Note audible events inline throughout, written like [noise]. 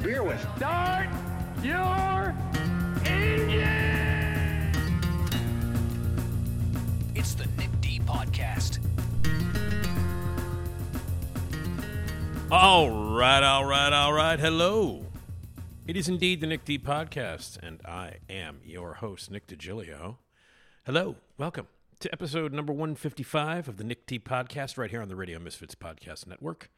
Guy you can drink a beer with. start your engine! It's the Nick D Podcast. All right, all right, all right. Hello. It is indeed the Nick D Podcast, and I am your host, Nick DiGilio. Hello, welcome to episode number 155 of the Nick D Podcast, right here on the Radio Misfits Podcast Network.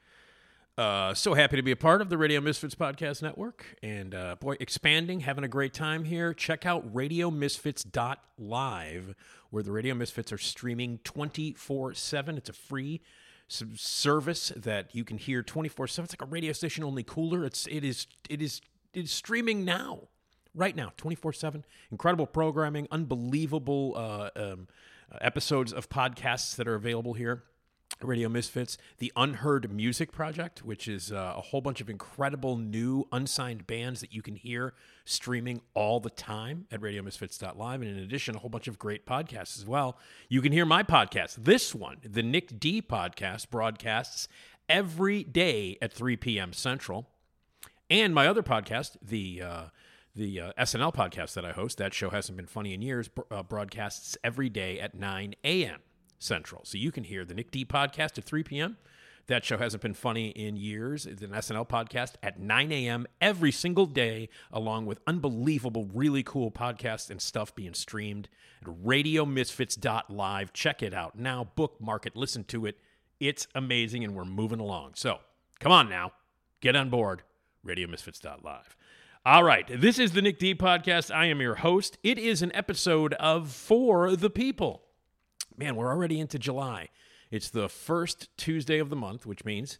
Uh, so happy to be a part of the Radio Misfits Podcast Network. And uh, boy, expanding, having a great time here. Check out radiomisfits.live, where the Radio Misfits are streaming 24 7. It's a free service that you can hear 24 7. It's like a radio station, only cooler. It's, it, is, it, is, it is streaming now, right now, 24 7. Incredible programming, unbelievable uh, um, episodes of podcasts that are available here. Radio Misfits, the Unheard Music Project, which is uh, a whole bunch of incredible new unsigned bands that you can hear streaming all the time at radiomisfits.live. And in addition, a whole bunch of great podcasts as well. You can hear my podcast, this one, the Nick D podcast, broadcasts every day at 3 p.m. Central. And my other podcast, the uh, the uh, SNL podcast that I host, that show hasn't been funny in years, uh, broadcasts every day at 9 a.m. Central. So you can hear the Nick D podcast at 3 p.m. That show hasn't been funny in years. It's an SNL podcast at 9 a.m. every single day, along with unbelievable, really cool podcasts and stuff being streamed at radiomisfits.live. Check it out now, bookmark it, listen to it. It's amazing, and we're moving along. So come on now, get on board. RadioMisfits.live. All right, this is the Nick D podcast. I am your host. It is an episode of For the People. Man, we're already into July. It's the first Tuesday of the month, which means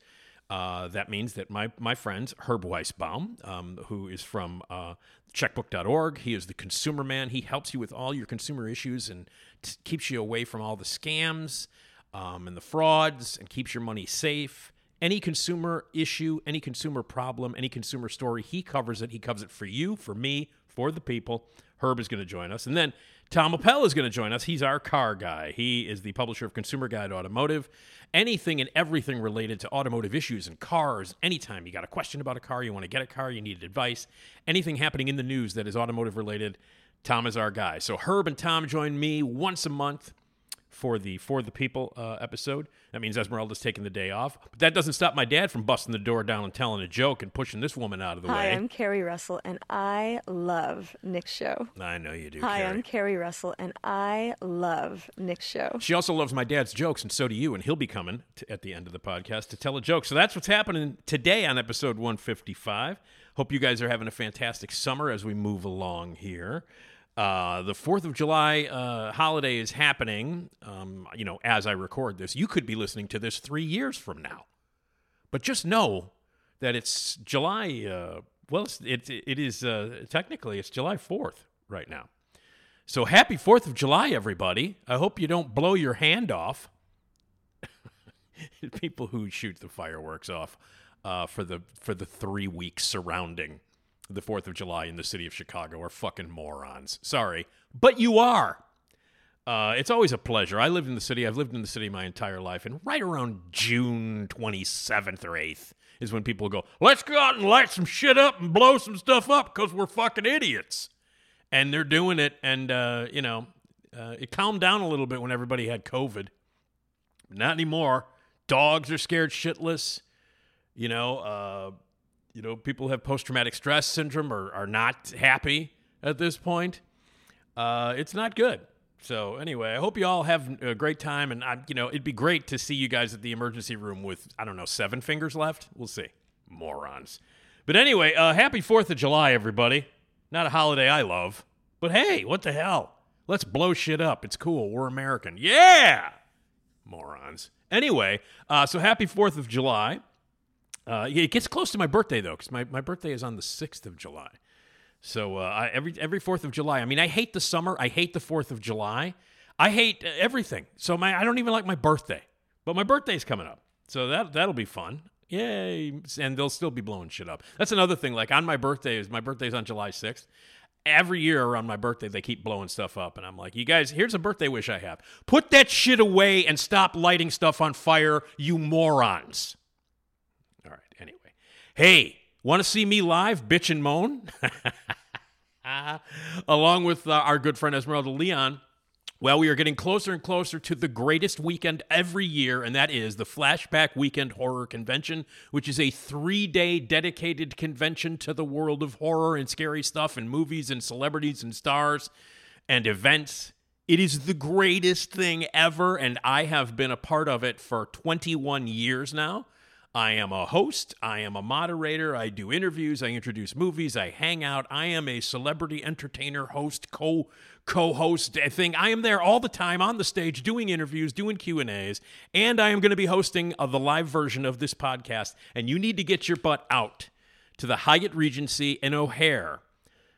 uh, that means that my my friend Herb Weisbaum, um, who is from uh, checkbook.org, he is the consumer man. He helps you with all your consumer issues and t- keeps you away from all the scams um, and the frauds and keeps your money safe. Any consumer issue, any consumer problem, any consumer story, he covers it. He covers it for you, for me, for the people. Herb is going to join us. And then Tom Appel is going to join us. He's our car guy. He is the publisher of Consumer Guide Automotive. Anything and everything related to automotive issues and cars, anytime you got a question about a car, you want to get a car, you need advice, anything happening in the news that is automotive related, Tom is our guy. So Herb and Tom join me once a month for the For the People uh, episode. That means Esmeralda's taking the day off. But that doesn't stop my dad from busting the door down and telling a joke and pushing this woman out of the Hi, way. I'm Carrie Russell, and I love Nick's show. I know you do. Hi, Carrie. I'm Carrie Russell, and I love Nick's show. She also loves my dad's jokes, and so do you. And he'll be coming to, at the end of the podcast to tell a joke. So that's what's happening today on episode 155. Hope you guys are having a fantastic summer as we move along here. Uh, the Fourth of July uh, holiday is happening. Um, you know, as I record this, you could be listening to this three years from now. But just know that it's July. Uh, well, it's, it, it is uh, technically it's July Fourth right now. So happy Fourth of July, everybody! I hope you don't blow your hand off. [laughs] People who shoot the fireworks off uh, for the for the three weeks surrounding the Fourth of July in the city of Chicago are fucking morons. Sorry, but you are. Uh, it's always a pleasure. I lived in the city. I've lived in the city my entire life, and right around June twenty seventh or eighth is when people go, "Let's go out and light some shit up and blow some stuff up because we're fucking idiots." And they're doing it, and uh, you know, uh, it calmed down a little bit when everybody had COVID. Not anymore. Dogs are scared shitless. You know, uh, you know, people have post traumatic stress syndrome are, are not happy at this point. Uh, it's not good. So anyway, I hope you all have a great time, and I, you know, it'd be great to see you guys at the emergency room with I don't know seven fingers left. We'll see, morons. But anyway, uh, happy Fourth of July, everybody. Not a holiday I love, but hey, what the hell? Let's blow shit up. It's cool. We're American. Yeah, morons. Anyway, uh, so happy 4th of July. Uh, it gets close to my birthday, though, because my, my birthday is on the 6th of July. So uh, I, every every Fourth of July. I mean, I hate the summer. I hate the Fourth of July. I hate uh, everything. So my I don't even like my birthday. But my birthday's coming up, so that that'll be fun. Yay! And they'll still be blowing shit up. That's another thing. Like on my birthday is my birthday's on July sixth. Every year around my birthday, they keep blowing stuff up, and I'm like, "You guys, here's a birthday wish I have. Put that shit away and stop lighting stuff on fire, you morons." Hey, want to see me live, bitch and moan? [laughs] Along with uh, our good friend Esmeralda Leon. Well, we are getting closer and closer to the greatest weekend every year, and that is the Flashback Weekend Horror Convention, which is a three day dedicated convention to the world of horror and scary stuff and movies and celebrities and stars and events. It is the greatest thing ever, and I have been a part of it for 21 years now. I am a host. I am a moderator. I do interviews. I introduce movies. I hang out. I am a celebrity entertainer, host, co co-host thing. I am there all the time on the stage doing interviews, doing Q&As, and I am going to be hosting uh, the live version of this podcast. And you need to get your butt out to the Hyatt Regency in O'Hare.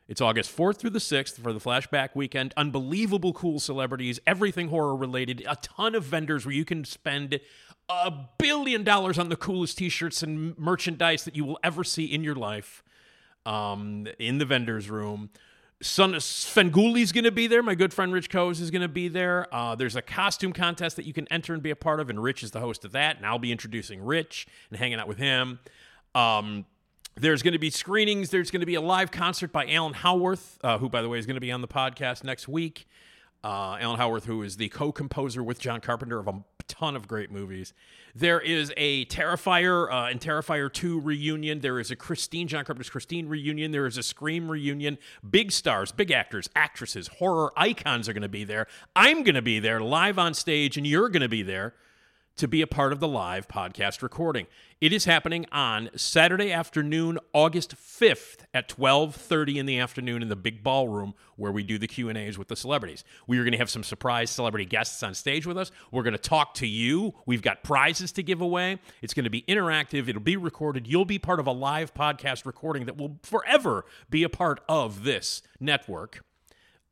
It's August 4th through the 6th for the flashback weekend. Unbelievable cool celebrities, everything horror related, a ton of vendors where you can spend a billion dollars on the coolest t-shirts and merchandise that you will ever see in your life um, in the vendors room Son Svengoolie's going to be there. My good friend Rich Koz is going to be there. Uh, there's a costume contest that you can enter and be a part of, and Rich is the host of that. And I'll be introducing Rich and hanging out with him. Um, there's going to be screenings. There's going to be a live concert by Alan Howarth, uh, who, by the way, is going to be on the podcast next week. Uh, Alan Howarth, who is the co-composer with John Carpenter of a ton of great movies. There is a Terrifier uh, and Terrifier 2 reunion. There is a Christine, John Carpenter's Christine reunion. There is a Scream reunion. Big stars, big actors, actresses, horror icons are going to be there. I'm going to be there live on stage, and you're going to be there to be a part of the live podcast recording. It is happening on Saturday afternoon, August 5th at 12:30 in the afternoon in the big ballroom where we do the Q&As with the celebrities. We are going to have some surprise celebrity guests on stage with us. We're going to talk to you. We've got prizes to give away. It's going to be interactive. It'll be recorded. You'll be part of a live podcast recording that will forever be a part of this network.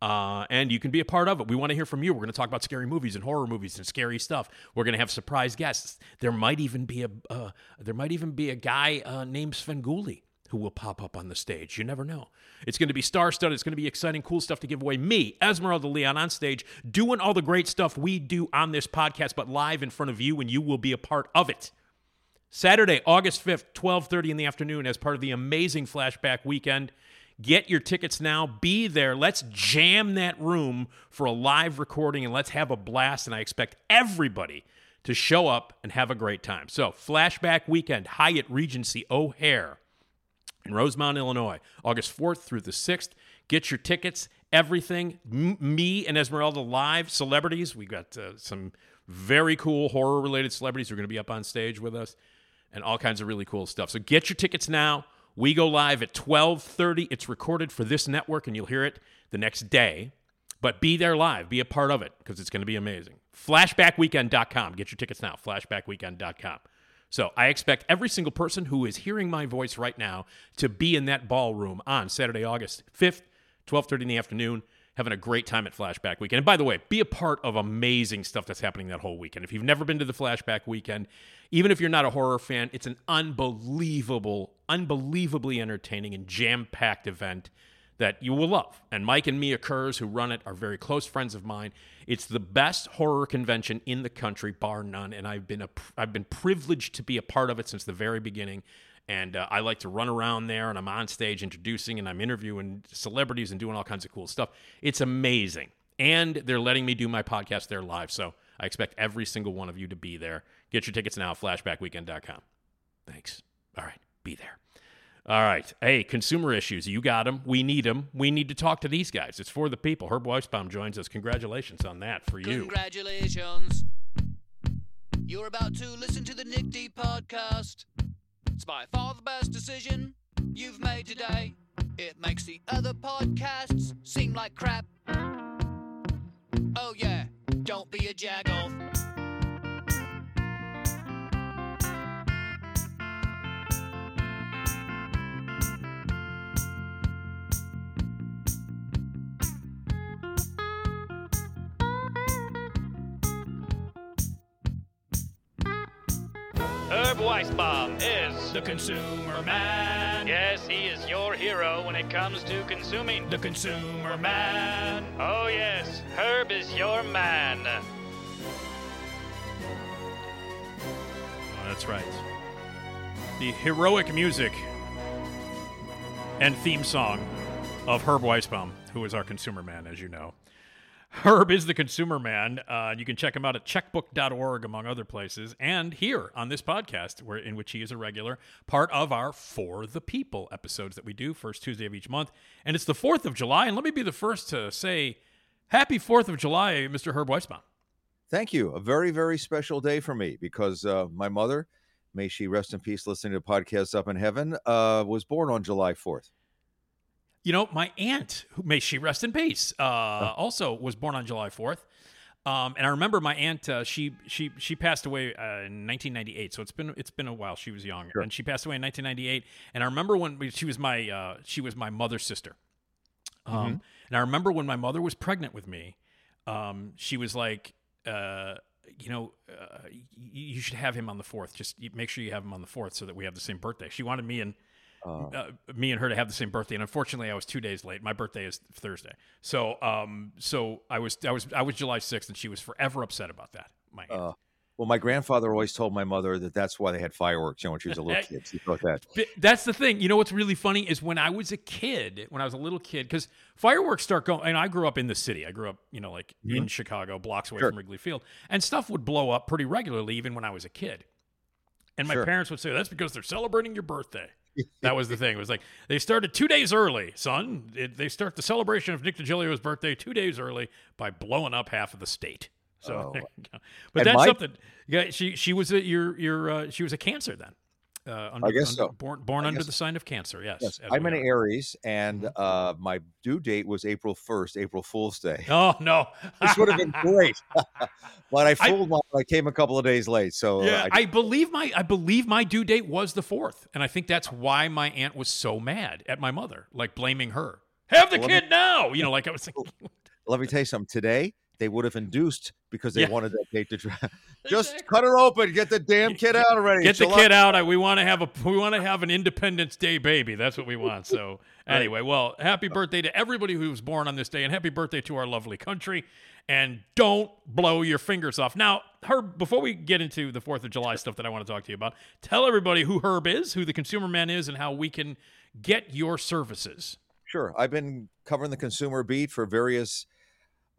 Uh, and you can be a part of it. We want to hear from you. We're going to talk about scary movies and horror movies and scary stuff. We're going to have surprise guests. There might even be a uh, there might even be a guy uh, named Svengoolie who will pop up on the stage. You never know. It's going to be star-studded. It's going to be exciting, cool stuff to give away. Me, Esmeralda Leon, on stage, doing all the great stuff we do on this podcast, but live in front of you, and you will be a part of it. Saturday, August 5th, 12:30 in the afternoon as part of the amazing flashback weekend. Get your tickets now. Be there. Let's jam that room for a live recording and let's have a blast. And I expect everybody to show up and have a great time. So, Flashback Weekend, Hyatt Regency O'Hare in Rosemont, Illinois, August 4th through the 6th. Get your tickets, everything. M- me and Esmeralda live, celebrities. We got uh, some very cool horror related celebrities who are going to be up on stage with us and all kinds of really cool stuff. So, get your tickets now. We go live at 12:30. It's recorded for this network and you'll hear it the next day. But be there live, be a part of it because it's going to be amazing. Flashbackweekend.com. Get your tickets now. Flashbackweekend.com. So I expect every single person who is hearing my voice right now to be in that ballroom on Saturday, August 5th, 12:30 in the afternoon, having a great time at Flashback Weekend. And by the way, be a part of amazing stuff that's happening that whole weekend. If you've never been to the Flashback Weekend, even if you're not a horror fan, it's an unbelievable, unbelievably entertaining and jam-packed event that you will love. And Mike and Mia Kerz, who run it, are very close friends of mine. It's the best horror convention in the country, bar none. And I've been a, I've been privileged to be a part of it since the very beginning. And uh, I like to run around there, and I'm on stage introducing, and I'm interviewing celebrities and doing all kinds of cool stuff. It's amazing, and they're letting me do my podcast there live. So I expect every single one of you to be there. Get your tickets now, flashbackweekend.com. Thanks. All right, be there. All right. Hey, consumer issues. You got them. We need them. We need to talk to these guys. It's for the people. Herb Weisbaum joins us. Congratulations on that for you. Congratulations. You're about to listen to the Nick D podcast. It's by far the best decision you've made today. It makes the other podcasts seem like crap. Oh, yeah, don't be a jagoff. Weisbaum is the consumer man. Yes, he is your hero when it comes to consuming. The consumer man. Oh, yes, Herb is your man. Oh, that's right. The heroic music and theme song of Herb Weisbaum, who is our consumer man, as you know. Herb is the consumer man. Uh, you can check him out at checkbook.org, among other places, and here on this podcast, where in which he is a regular part of our For the People episodes that we do first Tuesday of each month. And it's the 4th of July. And let me be the first to say, Happy 4th of July, Mr. Herb Weisbaum. Thank you. A very, very special day for me because uh, my mother, may she rest in peace, listening to podcasts up in heaven, uh, was born on July 4th. You know, my aunt, who may she rest in peace, uh, also was born on July fourth. Um, and I remember my aunt. Uh, she she she passed away uh, in 1998. So it's been it's been a while. She was young, and she passed away in 1998. And I remember when she was my uh, she was my mother's sister. Um, And I remember when my mother was pregnant with me, um, she was like, uh, you know, uh, you should have him on the fourth. Just make sure you have him on the fourth so that we have the same birthday. She wanted me and uh, me and her to have the same birthday, and unfortunately, I was two days late. My birthday is Thursday, so um, so I was I was I was July sixth, and she was forever upset about that. My. Uh, well, my grandfather always told my mother that that's why they had fireworks, you know, when she was a little [laughs] kid. She thought that. That's the thing. You know what's really funny is when I was a kid, when I was a little kid, because fireworks start going. And I grew up in the city. I grew up, you know, like in Chicago, blocks away Mm-hmm. Sure. from Wrigley Field, and stuff would blow up pretty regularly, even when I was a kid. And my Sure. parents would say that's because they're celebrating your birthday. [laughs] that was the thing. It was like they started two days early, son. It, they start the celebration of Nick DiGilio's birthday two days early by blowing up half of the state. So, Oh. there you go. but And that's my- something. Yeah, she she was a your your uh, she was a Cancer then. Uh, under, guess under- so. Born born under the sign of Cancer. Yes. Yes, I'm an are. Aries, and uh, my due date was April 1st, April Fool's Day. [laughs] Oh no! [laughs] This would have been great, [laughs] but I fooled my. I came a couple of days late, so uh, yeah, I, I believe my I believe my due date was the fourth, and I think that's why my aunt was so mad at my mother, like blaming her. Have the Well, let me- kid now, you know, like I was thinking. let me tell you something. Today they would have induced because they Yeah. wanted that date to draft. [laughs] Just cut her open, get the damn kid out already. Get the July- kid out. We want to have a we want to have an Independence Day baby. That's what we want. So [laughs] anyway, well, happy birthday to everybody who was born on this day, and happy birthday to our lovely country. And don't blow your fingers off. Now, Herb, before we get into the Fourth of July stuff that I want to talk to you about, tell everybody who Herb is, who the Consumer Man is, and how we can get your services. Sure. I've been covering the consumer beat for various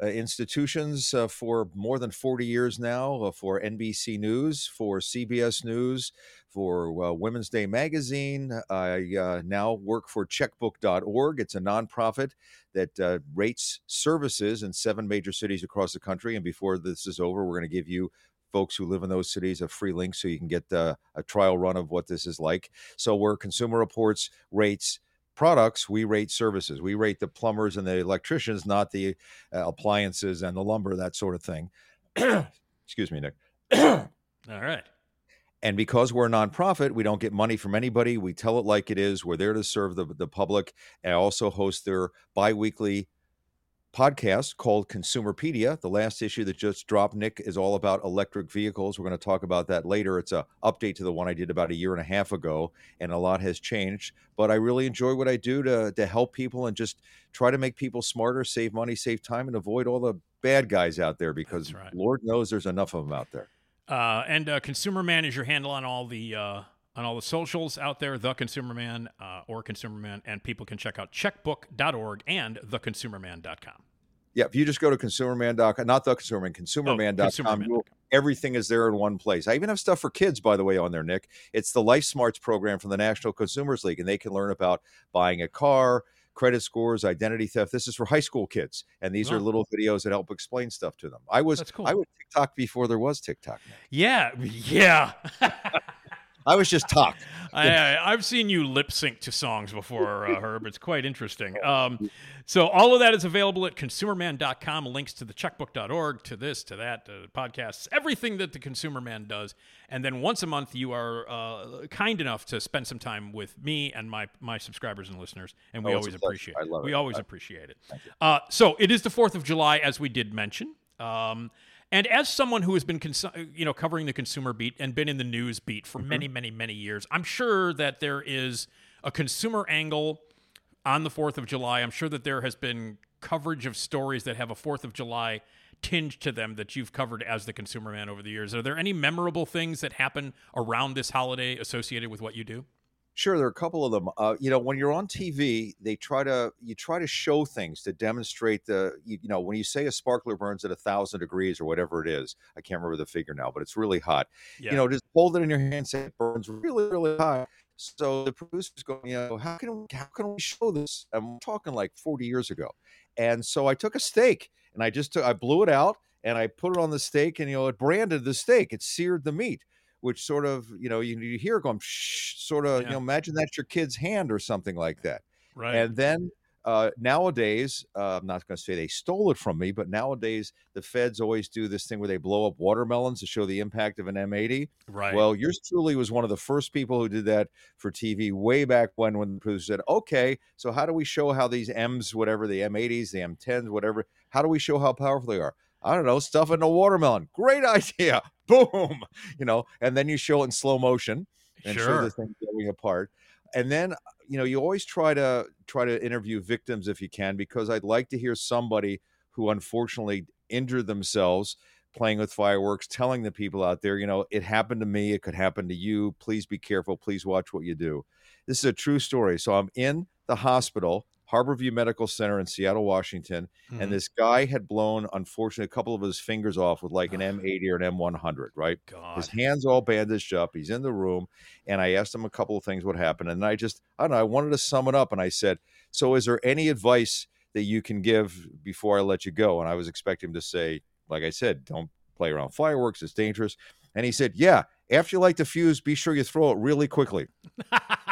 institutions uh, for more than 40 years now uh, for NBC News, for CBS News, for uh, Women's Day Magazine. I uh, now work for checkbook.org. It's a nonprofit that uh, rates services in seven major cities across the country. And before this is over, we're going to give you folks who live in those cities a free link so you can get uh, a trial run of what this is like. So, where Consumer Reports rates products, we rate services. We rate the plumbers and the electricians, not the uh, appliances and the lumber, that sort of thing. [clears throat] Excuse me, Nick. [clears throat] All right. And because we're a nonprofit, we don't get money from anybody. We tell it like it is. We're there to serve the, the public. And I also host their biweekly podcast called Consumerpedia. The last issue that just dropped, Nick, is all about electric vehicles. We're going to talk about that later. It's a update to the one I did about a year and a half ago, and a lot has changed. But I really enjoy what I do to to help people and just try to make people smarter, save money, save time, and avoid all the bad guys out there because right. Lord knows there's enough of them out there. Uh, and uh, Consumer Man is your handle on all the uh, on all the socials out there. The Consumer Man uh, or Consumer Man, and people can check out checkbook.org and theconsumerman.com. Yeah, if you just go to consumerman.com, not the consumerman, consumerman.com, you'll, everything is there in one place. I even have stuff for kids, by the way, on there, Nick. It's the LifeSmarts program from the National Consumers League, and they can learn about buying a car, credit scores, identity theft. This is for high school kids, and these Oh. are little videos that help explain stuff to them. I was cool. I was TikTok before there was TikTok. Nick. Yeah, [laughs] yeah. I was just talk. [laughs] I, I've seen you lip sync to songs before, uh, Herb. It's quite interesting. Um, so all of that is available at consumerman.com. Links to the checkbook.org, to this, to that, to podcasts, everything that the Consumer Man does. And then once a month, you are uh, kind enough to spend some time with me and my my subscribers and listeners, and we Oh, always appreciate I it. love we always I- appreciate it. Uh, so it is the Fourth of July, as we did mention. Um, And as someone who has been, cons- you know, covering the consumer beat and been in the news beat Mm-hmm. for many, many, many years, I'm sure that there is a consumer angle on the Fourth of July. I'm sure that there has been coverage of stories that have a Fourth of July tinge to them that you've covered as the consumer man over the years. Are there any memorable things that happen around this holiday associated with what you do? Sure, there are a couple of them. Uh, you know, when you're on TV, they try to you try to show things to demonstrate the you, you know when you say a sparkler burns at a thousand degrees or whatever it is. I can't remember the figure now, but it's really hot. Yeah. You know, just hold it in your hand, say it burns really really hot. So the producers go, you know, how can we how can we show this? I'm talking like 40 years ago, and so I took a steak and I just took, I blew it out and I put it on the steak and you know it branded the steak. It seared the meat which sort of you know you, you hear it going shh, sort of Yeah. you know imagine that's your kid's hand or something like that right. and then uh, nowadays uh, i'm not going to say they stole it from me but nowadays the feds always do this thing where they blow up watermelons to show the impact of an m80 right. well yours truly was one of the first people who did that for tv way back when when the producer said okay so how do we show how these m's whatever the m80s the m10s whatever how do we show how powerful they are I don't know, stuff in a watermelon. Great [laughs] idea. [laughs] Boom. You know, and then you show it in slow motion and show the thing going apart. And then, uh, you know, you always try to try to interview victims if you can, because I'd like to hear somebody who unfortunately injured themselves playing with fireworks, telling the people out there, you know, it happened to me, it could happen to you. Please be careful. Please watch what you do. This is a true story. So I'm in the hospital, Harborview Medical Center in Seattle, Washington, Mhm. and this guy had blown, unfortunately, a couple of his fingers off with like an M80 or an M100, right? God. His hands all bandaged up. He's in the room, and I asked him a couple of things what happened, and I just I don't know. I wanted to sum it up, and I said, "So, is there any advice that you can give before I let you go?" And I was expecting him to say, like I said, don't play around fireworks; it's dangerous. And he said, "Yeah, after you light the fuse, be sure you throw it really quickly." [laughs]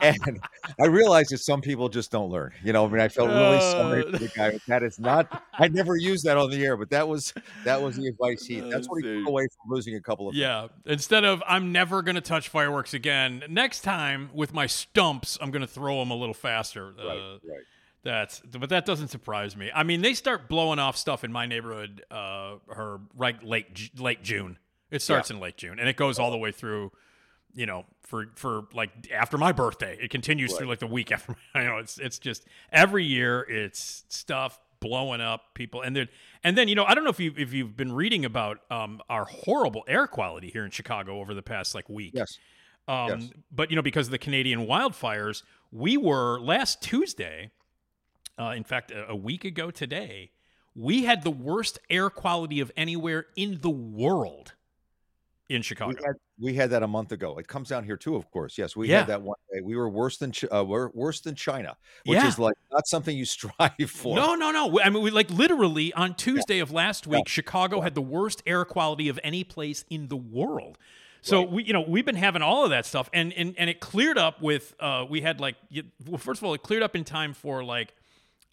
and I realized that some people just don't learn. You know, I mean, I felt really sorry for the guy. That is not. I never used that on the air, but that was that was the advice he. That's what he took away from losing a couple of. Yeah. Instead of I'm never going to touch fireworks again, next time with my stumps, I'm going to throw them a little faster. Right, Uh, right. That's but that doesn't surprise me. I mean, they start blowing off stuff in my neighborhood uh her right late late June. It starts in late June and it goes all the way through you know, for for like after my birthday. It continues through like the week after [laughs] my, you know, it's it's just every year it's stuff blowing up people and then and then you know I don't know if you if you've been reading about um our horrible air quality here in Chicago over the past like week. Yes. Um, Yes. But you know, because of the Canadian wildfires, we were last Tuesday. Uh, in fact, a, a week ago today, we had the worst air quality of anywhere in the world in Chicago. We had, we had that a month ago. It comes down here too, of course. Yes, we Yeah. had that one day. We were worse than uh, we're worse than China, which Yeah. is like not something you [laughs] strive for. No, no, no. I mean, we like literally on Tuesday of last week, Chicago had the worst air quality of any place in the world. So we, you know, we've been having all of that stuff, and and and it cleared up with. Uh, we had like, well, first of all, it cleared up in time for like,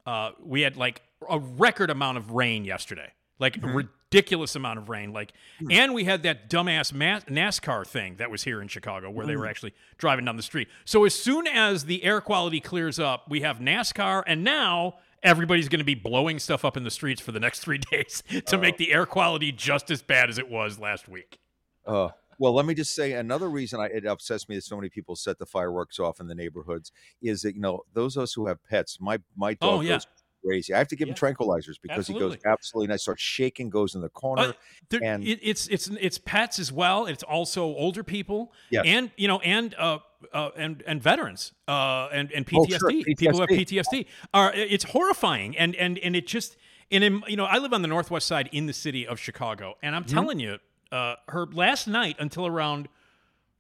uh, we had like a record amount of rain yesterday, like a mm-hmm. ridiculous amount of rain, like, hmm. and we had that dumbass NASCAR thing that was here in Chicago where they were mm. actually driving down the street. So as soon as the air quality clears up, we have NASCAR, and now everybody's going to be blowing stuff up in the streets for the next three [laughs] days to uh. make the air quality just as bad as it was last week. Uh, well, let me just say another reason I, it upsets me that so many people set the fireworks off in the neighborhoods is that you know those of us who have pets. My my oh, dog Oh, yeah. goes crazy. I have to give Yeah. him tranquilizers because he goes Absolutely. absolutely nuts. Starts shaking, goes in the corner. Uh, there- and- it, it's it's it's pets as well. It's also older people, Yes. and you know, and uh, uh, and and veterans, uh, and and Oh, PTSD. People who have PTSD. PTSD. Are it's horrifying, and and and it just and in, you know, I live on the northwest side in the city of Chicago, and I'm Mm-hmm. telling you, uh, her last night until around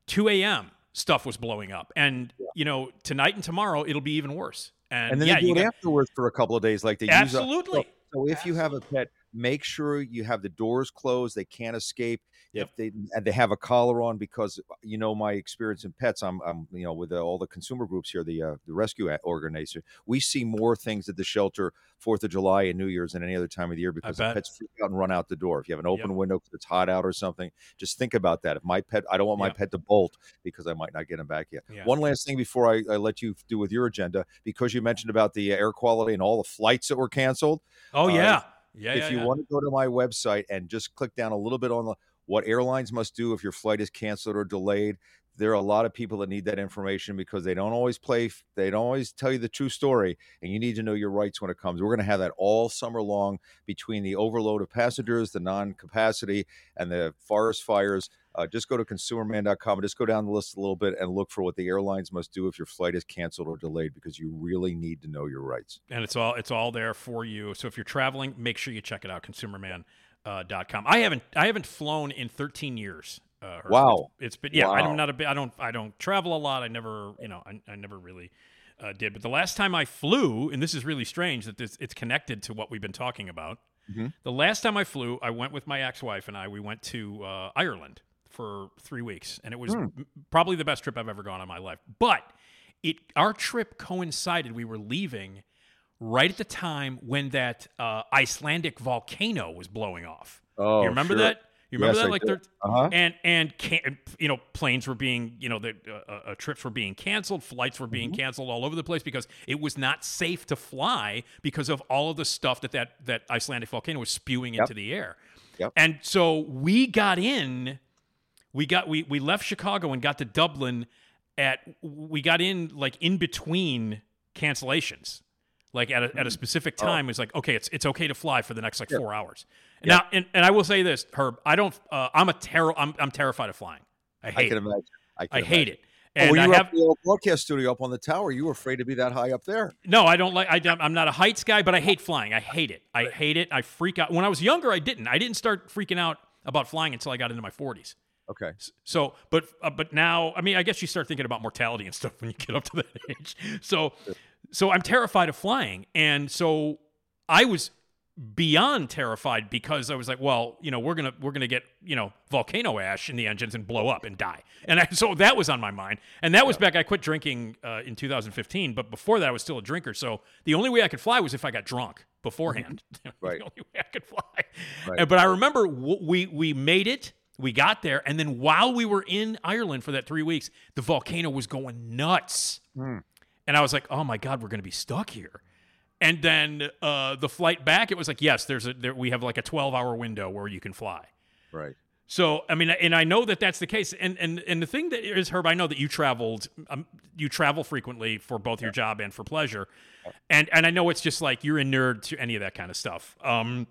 2 a.m. stuff was blowing up, and you know, tonight and tomorrow it'll be even worse. And, and then yeah, they do you it got- afterwards for a couple of days, like they use. up- absolutely. So, so if you have a pet, make sure you have the doors closed; they can't escape. Yep. If they and they have a collar on, because you know my experience in pets, I'm, I'm you know with the, all the consumer groups here, the uh, the rescue a- organization, we see more things at the shelter Fourth of July and New Year's than any other time of the year because the pets freak out and run out the door. If you have an open Yep. window because it's hot out or something, just think about that. If my pet, I don't want my Yep. pet to bolt because I might not get him back yet. Yeah. One last thing before I, I let you do with your agenda, because you mentioned about the air quality and all the flights that were canceled. oh uh, yeah, if yeah, you yeah. want to go to my website and just click down a little bit on the what airlines must do if your flight is canceled or delayed, there are a lot of people that need that information because they don't always play they don't always tell you the true story and you need to know your rights when it comes we're going to have that all summer long between the overload of passengers the non-capacity and the forest fires uh, just go to consumerman.com and just go down the list a little bit and look for what the airlines must do if your flight is canceled or delayed because you really need to know your rights and it's all it's all there for you. So if you're traveling, make sure you check it out. Consumerman. Uh, com. I haven't I haven't flown in 13 years. Uh, Wow. It's, been yeah. Wow. I'm not a bit. I don't I don't travel a lot. I never you know I, I never really uh, did. But the last time I flew, and this is really strange that this, it's connected to what we've been talking about. Mhm. The last time I flew, I went with my ex-wife and I. We went to uh, Ireland for three weeks, and it was m- probably the best trip I've ever gone on in my life. But it our trip coincided. We were leaving right at the time when that uh, Icelandic volcano was blowing off. oh you remember sure. that? You remember Yes, that? I like do. they're Uh-huh. and and can, you know planes were being you know the uh, uh, trips were being canceled, flights were Mm-hmm. being canceled all over the place because it was not safe to fly because of all of the stuff that that that Icelandic volcano was spewing Yep. into the air. Yep. And so we got in, we got we we left Chicago and got to Dublin at we got in like in between cancellations. Like at a, Hmm. at a specific time, it's like okay, it's it's okay to fly for the next like Oh. Yeah. four hours. Now, and, and I will say this, Herb, I don't. Uh, I'm a terror. I'm I'm terrified of flying. I I hate can it. imagine. I, can I hate it. Oh, And when I you were have the old broadcast studio up on the tower, you were afraid to be that high up there. no, I don't like. I, I'm not a heights guy, but I hate flying. I hate it. I hate it. I freak out. When I was younger, I didn't. I didn't start freaking out about flying until I got into my 40s. Okay. So, but uh, but now, I mean, I guess you start thinking about mortality and stuff when you get up to that [laughs] age. So, so I'm terrified of flying, and so I was beyond terrified because I was like, well, you know, we're gonna we're gonna get you know volcano ash in the engines and blow up and die, and I, [laughs] so that was on my mind, and that was back. I quit drinking uh, in 2015, but before that, I was still a drinker. So the only way I could fly was if I got drunk beforehand. [laughs] Right. the only way I could fly. Right. And- But I remember w- we we made it. We got there, and then while we were in Ireland for that three weeks, the volcano was going nuts, Hmm. and I was like, "Oh my god, we're going to be stuck here." And then uh, the flight back, it was like, "Yes, there's a there, we have like a 12 hour window where you can fly." Right. So I mean, and I know that that's the case. And and and the thing that is, Herb, I know that you traveled, um, you travel frequently for both your job and for pleasure, and and I know it's just like you're a nerd to any of that kind of stuff. Um,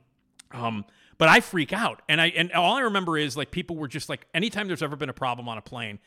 um, but I freak out, and I and all I remember is like people were just like, anytime there's ever been a problem on a plane,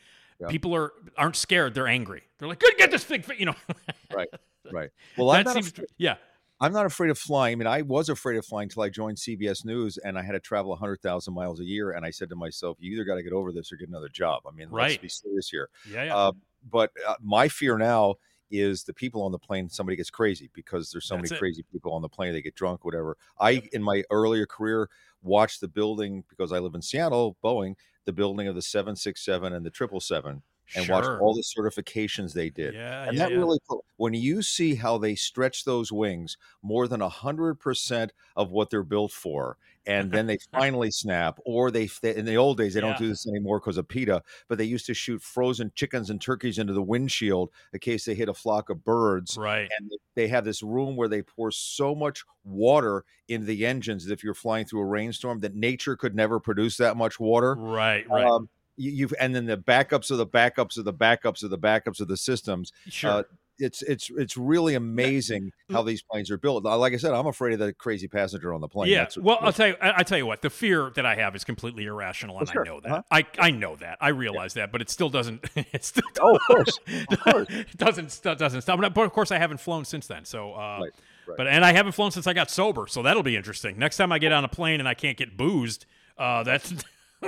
people are aren't scared, they're angry. They're like, good, get this thing, you know. [laughs] Right. Right. Well, I'm that not, seems, af- yeah, I'm not afraid of flying. I mean, I was afraid of flying until I joined CBS News and I had to travel 100,000 miles a year. And I said to myself, you either got to get over this or get another job. I mean, let's Right. be serious here. yeah, yeah. Uh, but uh, my fear now is the people on the plane somebody gets crazy because there's so That's many it. crazy people on the plane they get drunk whatever i in my earlier career watched the building because i live in seattle boeing the building of the 767 and the 777 and Sure. all the certifications they did yeah, and yeah, that yeah. really cool. when you see how they stretch those wings more than 100% of what they're built for and then they [laughs] finally snap or they in the old days they don't do this anymore because of PETA but they used to shoot frozen chickens and turkeys into the windshield in case they hit a flock of birds right. and they have this room where they pour so much water into the engines that if you're flying through a rainstorm that nature could never produce that much water Right, right. um, you, you've and then the backups of the backups of the backups of the backups of the systems sure. uh, it's it's it's really amazing how these planes are built. Like I said, I'm afraid of the crazy passenger on the plane. Yeah. That's- well, I'll tell you. I, I tell you what. The fear that I have is completely irrational, and sure. I know that. Uh-huh. I I know that. I realize that, but it still doesn't. [laughs] It still. Oh, of course. Of course. [laughs] it doesn't doesn't stop. But of course, I haven't flown since then. So. Uh, Right, right. But and I haven't flown since I got sober, so that'll be interesting. Next time I get on a plane and I can't get boozed, uh, that's [laughs]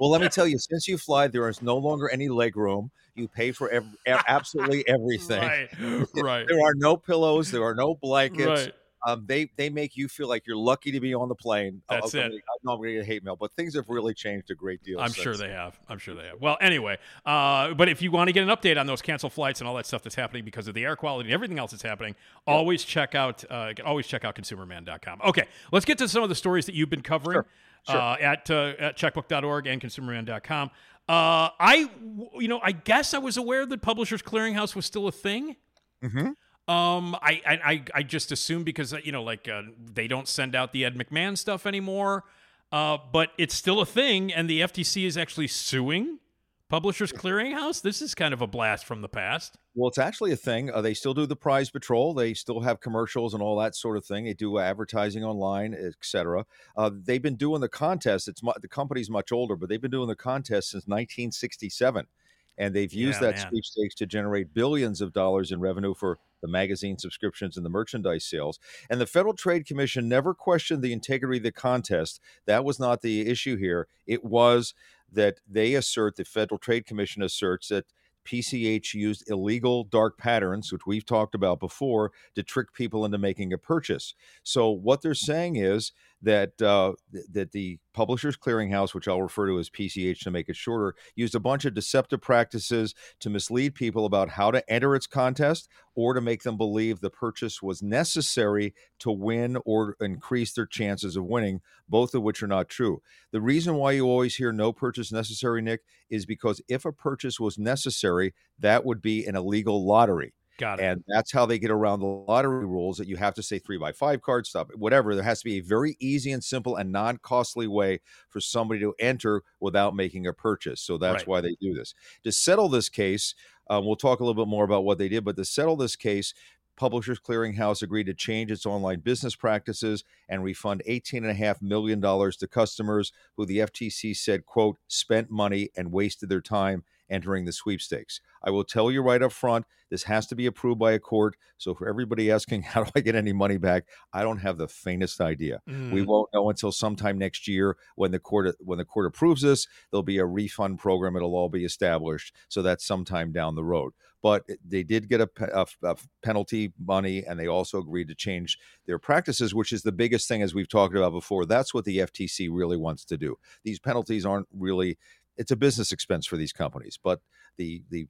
Well, let me tell you, since you fly, there is no longer any leg room. You pay for ev- absolutely everything. right. [laughs] Right. There are no pillows. There are no blankets. Right. Um, they they make you feel like you're lucky to be on the plane. Uh, That's I'm it. gonna- I know I'm going to get hate mail, but things have really changed a great deal. I'm sure they have. I'm sure they have. Well, anyway, uh, but if you want to get an update on those canceled flights and all that stuff that's happening because of the air quality and everything else that's happening, always check out uh, always check out consumerman.com. Okay, let's get to some of the stories that you've been covering Sure. Uh, at uh, at checkbook.org and consumerman.com. Uh, I, you know, I guess I was aware that Publishers Clearinghouse was still a thing. Mhm. Um, I, I, I- I just assume because uh, you know, like uh, they don't send out the Ed McMahon stuff anymore. Uh, but it's still a thing, and the FTC is actually suing Publishers Clearinghouse. This is kind of a blast from the past. Well, it's actually a thing. Uh, they still do the prize patrol. They still have commercials and all that sort of thing. They do advertising online, etc. Uh, they've been doing the contest. It's mu- the company's much older, but they've been doing the contest since 1967, and they've used Yeah, that man. sweepstakes to generate billions of dollars in revenue for the magazine subscriptions and the merchandise sales. And the Federal Trade Commission never questioned the integrity of the contest. That was not the issue here. It was that they assert the Federal Trade Commission asserts that PCH used illegal dark patterns, which we've talked about before, to trick people into making a purchase. So what they're saying is that uh, that the Publishers Clearinghouse, which I'll refer to as PCH to make it shorter, used a bunch of deceptive practices to mislead people about how to enter its contest or to make them believe the purchase was necessary to win or increase their chances of winning, both of which are not true. The reason why you always hear no purchase necessary, Nick, is because if a purchase was necessary, that would be an illegal lottery. Got it. And that's how they get around the lottery rules that you have to say three by five card stuff, whatever. There has to be a very easy and simple and non costly way for somebody to enter without making a purchase. So that's Right. why they do this. To settle this case, um, we'll talk a little bit more about what they did, but to settle this case, Publishers Clearinghouse agreed to change its online business practices and refund $18.5 million to customers who the FTC said, quote, spent money and wasted their time entering the sweepstakes. I will tell you right up front, this has to be approved by a court. So for everybody asking, [laughs] how do I get any money back? I don't have the faintest idea. We Mm. won't know until sometime next year when the court when the court approves this. There'll be a refund program. It'll all be established. So that's sometime down the road. But they did get a, a- a penalty money, and they also agreed to change their practices, which is the biggest thing as we've talked about before. That's what the FTC really wants to do. These penalties aren't really. It's a business expense for these companies, but the the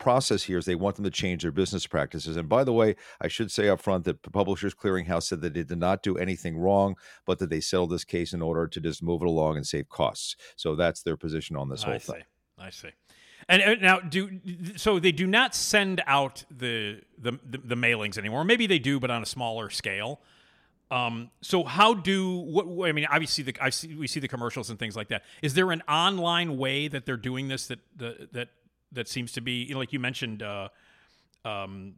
process here is they want them to change their business practices. And by the way, I should say up front that Publishers Clearinghouse said that they did not do anything wrong, but that they settled this case in order to just move it along and save costs. So that's their position on this whole I thing. see. I see. And now, do so they do not send out the, the the the mailings anymore. Maybe they do, but on a smaller scale. Um, so how do what I mean? Obviously, the I see we see the commercials and things like that. Is there an online way that they're doing this that the, that that seems to be you know, like you mentioned, uh, um,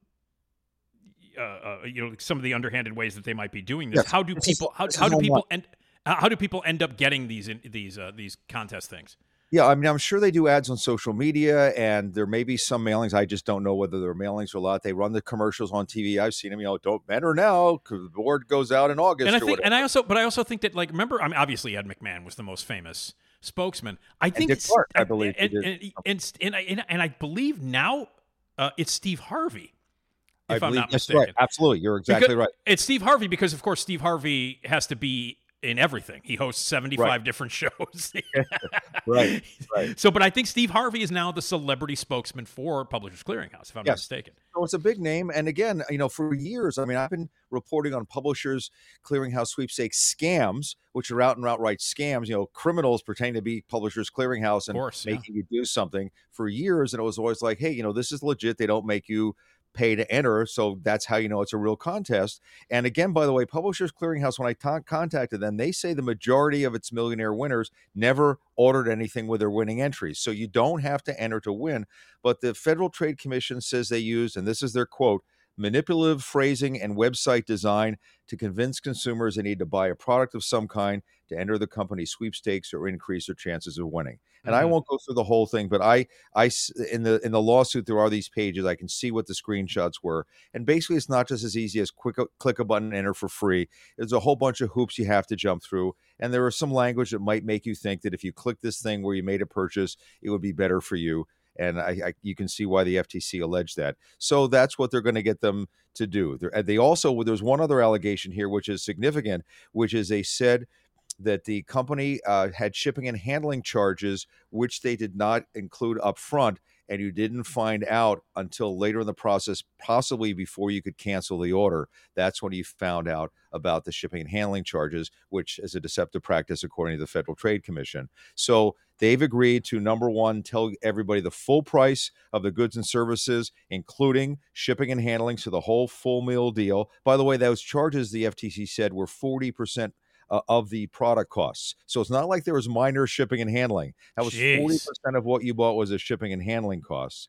uh, uh, you know, some of the underhanded ways that they might be doing this. Yes, How do people how, this do people end how how do people end up getting these in, these uh, these contest things? Yeah, I mean, I'm sure they do ads on social media, and there may be some mailings. I just don't know whether they're mailings or not. They run the commercials on TV. I've seen them. You know, don't enter now because the board goes out in August. and I or think, whatever. and I also, but I also think that, like, remember, I mean, obviously, Ed McMahon was the most famous spokesman. I think Dick it's- Clark, I believe, he and and, and, and, I, and, and I believe now uh, it's Steve Harvey. I If I'm believe not mistaken, right. Absolutely, you're exactly Because- right. It's Steve Harvey because, of course, Steve Harvey has to be in everything. He hosts seventy-five Right. different [laughs] shows. [laughs] Right, right. So, but I think Steve Harvey is now the celebrity spokesman for Publishers Clearinghouse, if I'm not Yes. mistaken. So it's a big name. And again, you know, for years, I mean, I've been reporting on publishers clearinghouse sweepstakes scams, which are out and outright scams, you know, criminals pretending to be publishers clearinghouse and course, yeah. making you do something for years. And it was always like, hey, you know, this is legit. They don't make you pay to enter. So that's how you know it's a real contest. And again, by the way, Publishers Clearinghouse, when I ta- contacted them, they say the majority of its millionaire winners never ordered anything with their winning entries. So you don't have to enter to win. But the Federal Trade Commission says they used, and this is their quote, manipulative phrasing and website design to convince consumers they need to buy a product of some kind to enter the company's sweepstakes or increase their chances of winning. And I Mhm. won't go through the whole thing, but I, I in the in the lawsuit there are these pages. I can see what the screenshots were, and basically it's not just as easy as quick click a button, enter for free. There's a whole bunch of hoops you have to jump through, and there are some language that might make you think that if you click this thing where you made a purchase, it would be better for you. And I, I you can see why the FTC alleged that. So that's what they're going to get them to do. They're, they also there's one other allegation here which is significant, which is they said that the company uh, had shipping and handling charges which they did not include up front and you didn't find out until later in the process possibly before you could cancel the order that's when you found out about the shipping and handling charges which is a deceptive practice according to the federal trade commission so they've agreed to number one, tell everybody the full price of the goods and services, including shipping and handling, so the whole full meal deal. By the way, those charges the FTC said were 40% uh, of the product costs. So it's not like there was minor shipping and handling. That was 40% of what you bought was a shipping and handling costs.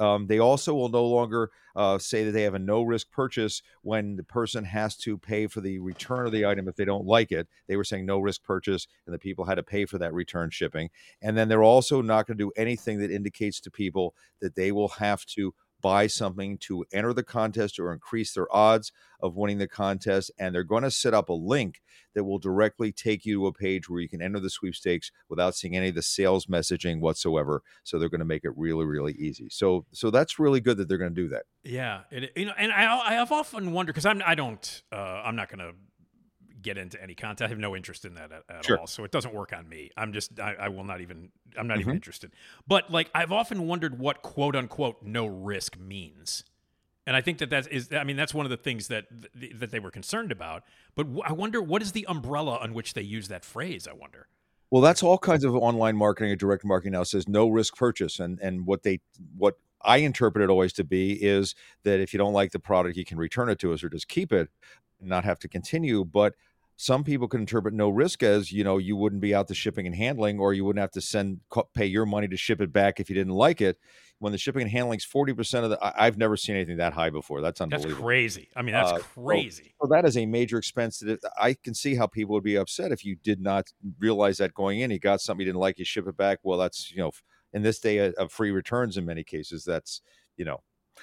Um, they also will no longer uh, say that they have a no risk purchase when the person has to pay for the return of the item if they don't like it. They were saying no risk purchase, and the people had to pay for that return shipping. And then they're also not going to do anything that indicates to people that they will have to buy something to enter the contest or increase their odds of winning the contest. And they're going to set up a link that will directly take you to a page where you can enter the sweepstakes without seeing any of the sales messaging whatsoever. So they're going to make it really, really easy. So, so that's really good that they're going to do that. Yeah, it, you know, and I I have often wondered because I'm I don't uh, I'm not going to get into any content. I have no interest in that at, at Sure. all. So it doesn't work on me. I'm just I, I will not even I'm not Mhm. even interested. But like I've often wondered what quote unquote no risk means. And I think that that is, I mean, that's one of the things that th- that they were concerned about. But w- I wonder what is the umbrella on which they use that phrase. I wonder. Well, that's all kinds of online marketing and direct marketing now says no risk purchase, and and what they what I interpret it always to be is that if you don't like the product, you can return it to us or just keep it, not have to continue. But some people could interpret no risk as you know you wouldn't be out the shipping and handling, or you wouldn't have to send pay your money to ship it back if you didn't like it. When the shipping and handling is forty percent of the, I, I've never seen anything that high before. That's unbelievable That's crazy. I mean, that's Uh, crazy. So that is a major expense. That I can see how people would be upset if you did not realize that going in. You got something you didn't like, you ship it back. Well, that's you know, in this day of- of free returns, in many cases, that's you know.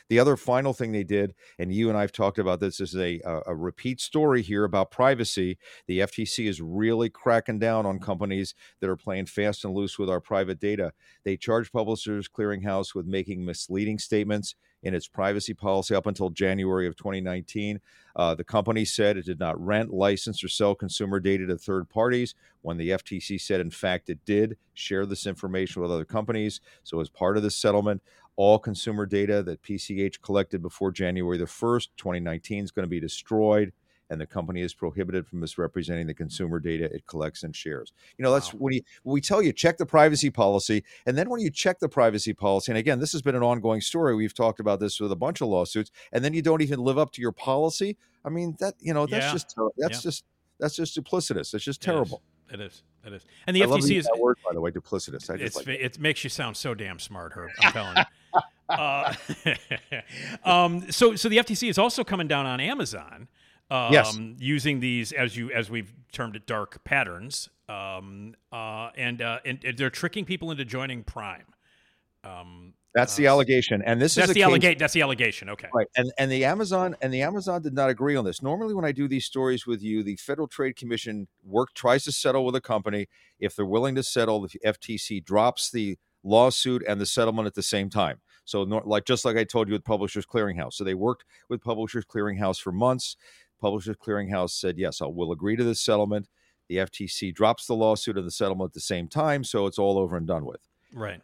The other final thing they did, and you and I've talked about this, is a a, a repeat story here about privacy. The FTC is really cracking down on companies that are playing fast and loose with our private data. They charge Publishers Clearinghouse with making misleading statements in its privacy policy up until January of 2019. Uh, the company said it did not rent, license, or sell consumer data to third parties when the FTC said, in fact, it did share this information with other companies. So, as part of this settlement, all consumer data that PCH collected before January the 1st, 2019 is going to be destroyed. And the company is prohibited from misrepresenting the consumer data it collects and shares. You know, that's Wow. when, you, when we tell you check the privacy policy. And then when you check the privacy policy, and again, this has been an ongoing story. We've talked about this with a bunch of lawsuits, and then you don't even live up to your policy. I mean, that, you know, that's Yeah. just, that's Yeah. just, that's just duplicitous. It's just It is. It is. It is. And the I FTC is that word, by the way, duplicitous. I just like it makes you sound so damn smart, Herb. I'm telling you. Uh, [laughs] um, so so the FTC is also coming down on Amazon. Um, Yes. using these as you as we've termed it dark patterns, um, uh, and, uh, and and they're tricking people into joining Prime. Um, that's the allegation. And this That's is the allegation. That's the allegation. Okay. Right. And and the Amazon and the Amazon did not agree on this. Normally when I do these stories with you, the Federal Trade Commission work tries to settle with a company. If they're willing to settle, the FTC drops the lawsuit and the settlement at the same time. So nor, like just like I told you with Publishers Clearinghouse. So they worked with Publishers Clearinghouse for months. Publishers Clearinghouse said, "Yes, I will agree to this settlement." The FTC drops the lawsuit and the settlement at the same time, so it's all over and done with Right.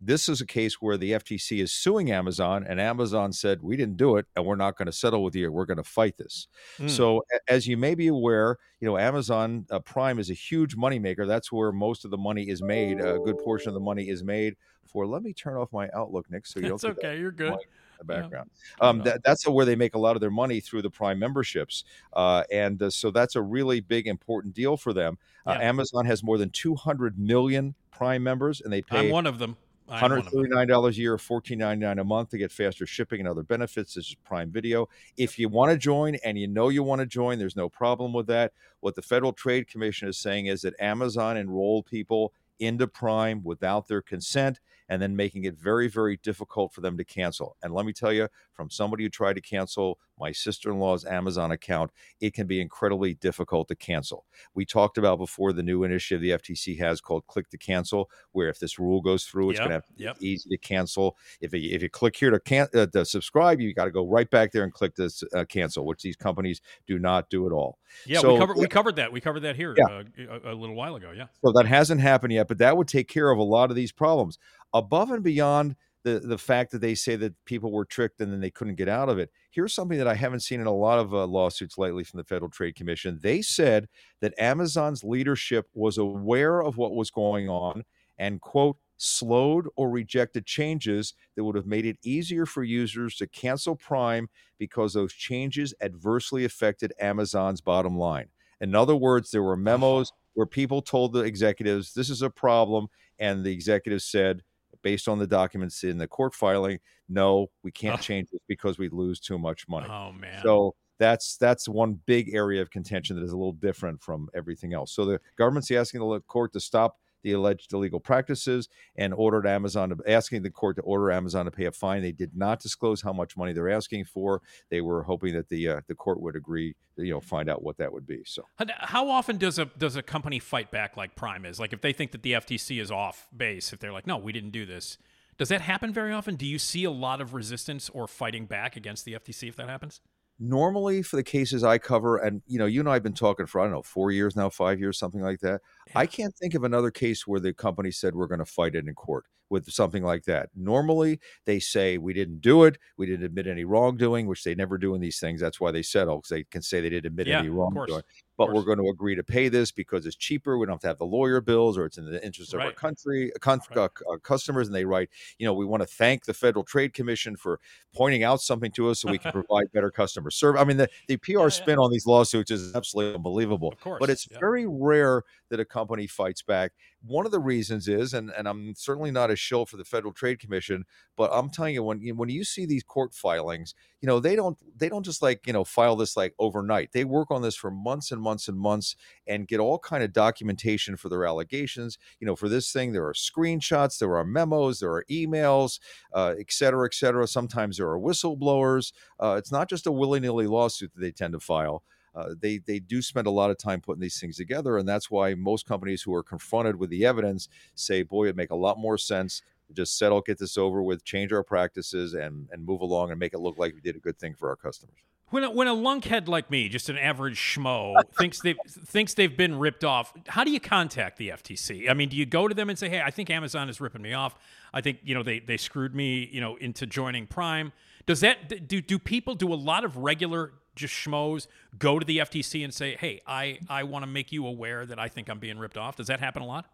This is a case where the FTC is suing Amazon, and Amazon said, We didn't do it, and we're not going to settle with you. We're going to fight this. Mm. So, as you may be aware, you know, Amazon uh, Prime is a huge moneymaker. That's where most of the money is made. A good portion of the money is made for, let me turn off my Outlook, Nick, so you don't it's okay. You're good. the background. Turn Um, that, that's where they make a lot of their money through the Prime memberships. Uh, and uh, so that's a really big, important deal for them. Uh, Yeah. Amazon has more than 200 million Prime members, and they pay I'm one of them. I'm one Hundred of them. thirty-nine dollars a year, fourteen ninety-nine a month to get faster shipping and other benefits. This is Prime Video. If you want to join and you know you want to join, there's no problem with that. What the Federal Trade Commission is saying is that Amazon enrolled people into Prime without their consent and then making it very, very difficult for them to cancel. And let me tell you, from somebody who tried to cancel my sister in law's Amazon account, it can be incredibly difficult to cancel. We talked about before the new initiative the FTC has called Click to Cancel, where if this rule goes through, it's Yep, going to be yep. easy to cancel. If you, if you click here to can uh, to subscribe, you got to go right back there and click this uh, cancel, which these companies do not do at all. Yeah, So- we covered we covered that. We covered that here Yeah. uh, a, a little while ago. Yeah. So that hasn't happened yet, but that would take care of a lot of these problems. Above and beyond the the fact that they say that people were tricked and then they couldn't get out of it. Here's something that I haven't seen in a lot of uh, lawsuits lately from the Federal Trade Commission. They said that Amazon's leadership was aware of what was going on and quote slowed or rejected changes that would have made it easier for users to cancel Prime because those changes adversely affected Amazon's bottom line. In other words, there were memos where people told the executives this is a problem, and the executives said, based on the documents in the court filing, no, we can't Ugh. change this because we lose too much money. Oh man. So that's that's one big area of contention that is a little different from everything else. So the government's asking the court to stop the alleged illegal practices and ordered Amazon to asking the court to order Amazon to pay a fine. They did not disclose how much money they're asking for. They were hoping that the uh, the court would agree, you know, find out what that would be. So How- often does a does a company fight back like Prime is? Like if they think that the FTC is off base, if they're like, no, we didn't do this. Does that happen very often? Do you see a lot of resistance or fighting back against the FTC if that happens? Normally for the cases I cover, and you know, you and I have been talking for I don't know four years now, five years, something like that. I can't think of another case where the company said we're going to fight it in court with something like that. Normally, they say we didn't do it, we didn't admit any wrongdoing, which they never do in these things. That's why they settle because they can say they didn't admit Yeah, any wrongdoing. But we're going to agree to pay this because it's cheaper. We don't have to have the lawyer bills, or it's in the interest of our country, con- Right. uh, uh, customers. And they write, you know, we want to thank the Federal Trade Commission for pointing out something to us so we can [laughs] provide better customer service. I mean, the, the PR yeah. spin on these lawsuits is absolutely unbelievable. Of course, But it's yeah. very rare that a company fights back. One of the reasons is, and, and I'm certainly not a shill for the Federal Trade Commission, but I'm telling you, when you- when you see these court filings, you know they don't they don't just like you know file this like overnight. They work on this for months and months and months and get all kind of documentation for their allegations. You know, for this thing, there are screenshots, there are memos, there are emails, uh, et cetera, et cetera. Sometimes there are whistleblowers. Uh, it's not just a willy nilly lawsuit that they tend to file. Uh, they they do spend a lot of time putting these things together, and that's why most companies who are confronted with the evidence say, "Boy, it'd make a lot more sense to just settle, get this over with, change our practices, and and move along and make it look like we did a good thing for our customers." When a, when a lunkhead like me, just an average schmo, [laughs] thinks they thinks they've been ripped off, how do you contact the FTC? I mean, do you go to them and say, "Hey, I think Amazon is ripping me off. I think you know they they screwed me, you know, into joining Prime." Does that do do people do a lot of regular just schmoes go to the FTC and say, "Hey, I I want to make you aware that I think I'm being ripped off"? Does that happen a lot?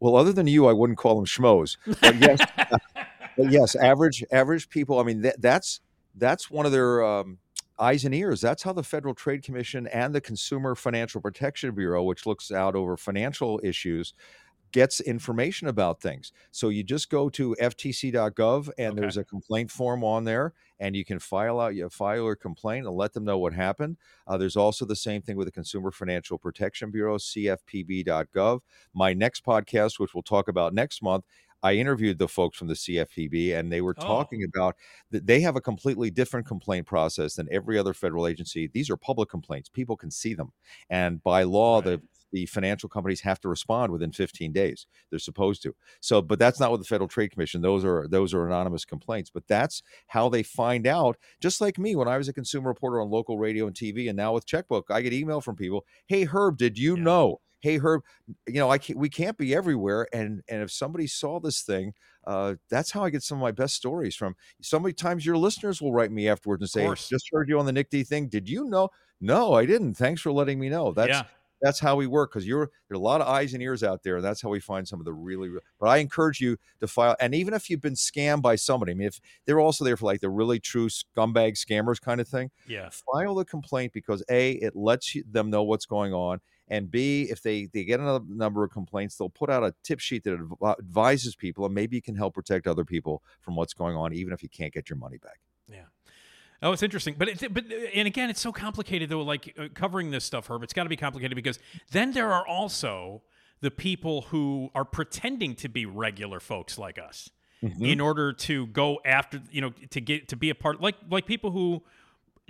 Well, other than you, I wouldn't call them schmoes. But yes, [laughs] but yes, average average people. I mean, that, that's that's one of their um, eyes and ears. That's how the Federal Trade Commission and the Consumer Financial Protection Bureau, which looks out over financial issues, gets information about things. So you just go to ftc.gov and Okay. there's a complaint form on there, and you can file out your file your complaint and let them know what happened. Uh, there's also the same thing with the Consumer Financial Protection Bureau, cfpb.gov. My next podcast, which we'll talk about next month. I interviewed the folks from the CFPB, and they were Oh. talking about that they have a completely different complaint process than every other federal agency. These are public complaints; people can see them, and by law, Right. the financial companies have to respond within 15 days. They're supposed to. So, but that's not with the Federal Trade Commission. Those are those are anonymous complaints. But that's how they find out. Just like me, when I was a consumer reporter on local radio and TV, and now with Checkbook, I get email from people. Hey, Herb, did you Yeah. know? Hey, Herb, you know I can't, we can't be everywhere. And and if somebody saw this thing, uh, that's how I get some of my best stories from. So many times your listeners will write me afterwards and say, "Just heard you on the Nick D thing. Did you know?" No, I didn't. Thanks for letting me know. That's yeah. That's how we work because you're there are a lot of eyes and ears out there and that's how we find some of the really real but i encourage you to file and even if you've been scammed by somebody i mean if they're also there for like the really true scumbag scammers kind of thing Yeah. file the complaint because a it lets you, them know what's going on and b if they they get another number of complaints they'll put out a tip sheet that adv- advises people and maybe you can help protect other people from what's going on even if you can't get your money back. Oh, it's interesting, but it, but and again, it's so complicated though. Like uh, covering this stuff, Herb, it's got to be complicated because then there are also the people who are pretending to be regular folks like us in order to go after you know to get to be a part like like people who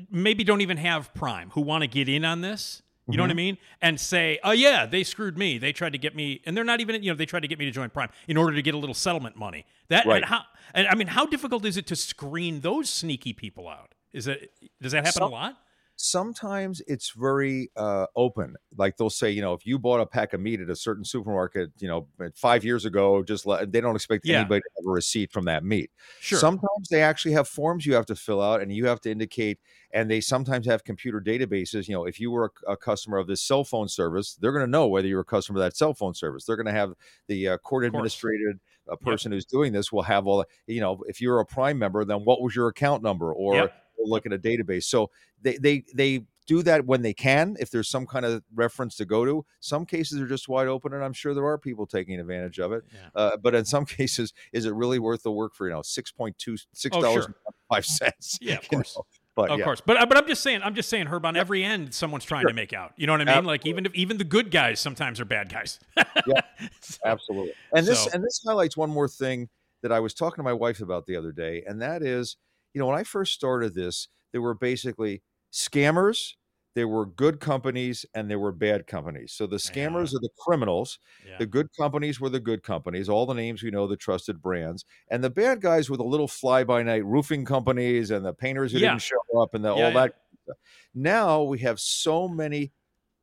maybe don't even have prime who want to get in on this you know what i mean? And say oh yeah they screwed me. They tried to get me and they're not even you know they tried to get me to join prime in order to get a little settlement money. That Right. and how and i mean how difficult is it to screen those sneaky people out is it does that happen a lot sometimes it's very uh, open. Like they'll say, you know, if you bought a pack of meat at a certain supermarket, you know, five years ago, just let, they don't expect Yeah. anybody to have a receipt from that meat. Sure. Sometimes they actually have forms you have to fill out and you have to indicate, and they sometimes have computer databases. You know, if you were a, a customer of this cell phone service, they're going to know whether you're a customer of that cell phone service. They're going to have the uh, court course. administrated uh, person who's doing this will have all, the- you know, if you're a Prime member, then what was your account number? Or Yep. Look at a database. So they, they, they, do that when they can if there's some kind of reference to go to some cases are just wide open and i'm sure there are people taking advantage of it Yeah. uh, but in some [laughs] cases is it really worth the work for you know 6.2 six Oh, dollars sure. and five cents Yeah, of [laughs] course. know? but of yeah. course, but but I'm just saying, I'm just saying, Herb. On every end, someone's trying to make out. You know what I mean? Like even if even the good guys sometimes are bad guys. Yeah. [laughs] So- absolutely and this So- and this highlights one more thing that i was talking to my wife about the other day and that is you know when i first started this there were basically scammers there were good companies and there were bad companies so the scammers are the criminals Yeah. the good companies were the good companies all the names we know the trusted brands and the bad guys were the little fly-by-night roofing companies and the painters who Yeah. didn't show up and the, Yeah, all yeah. that now we have so many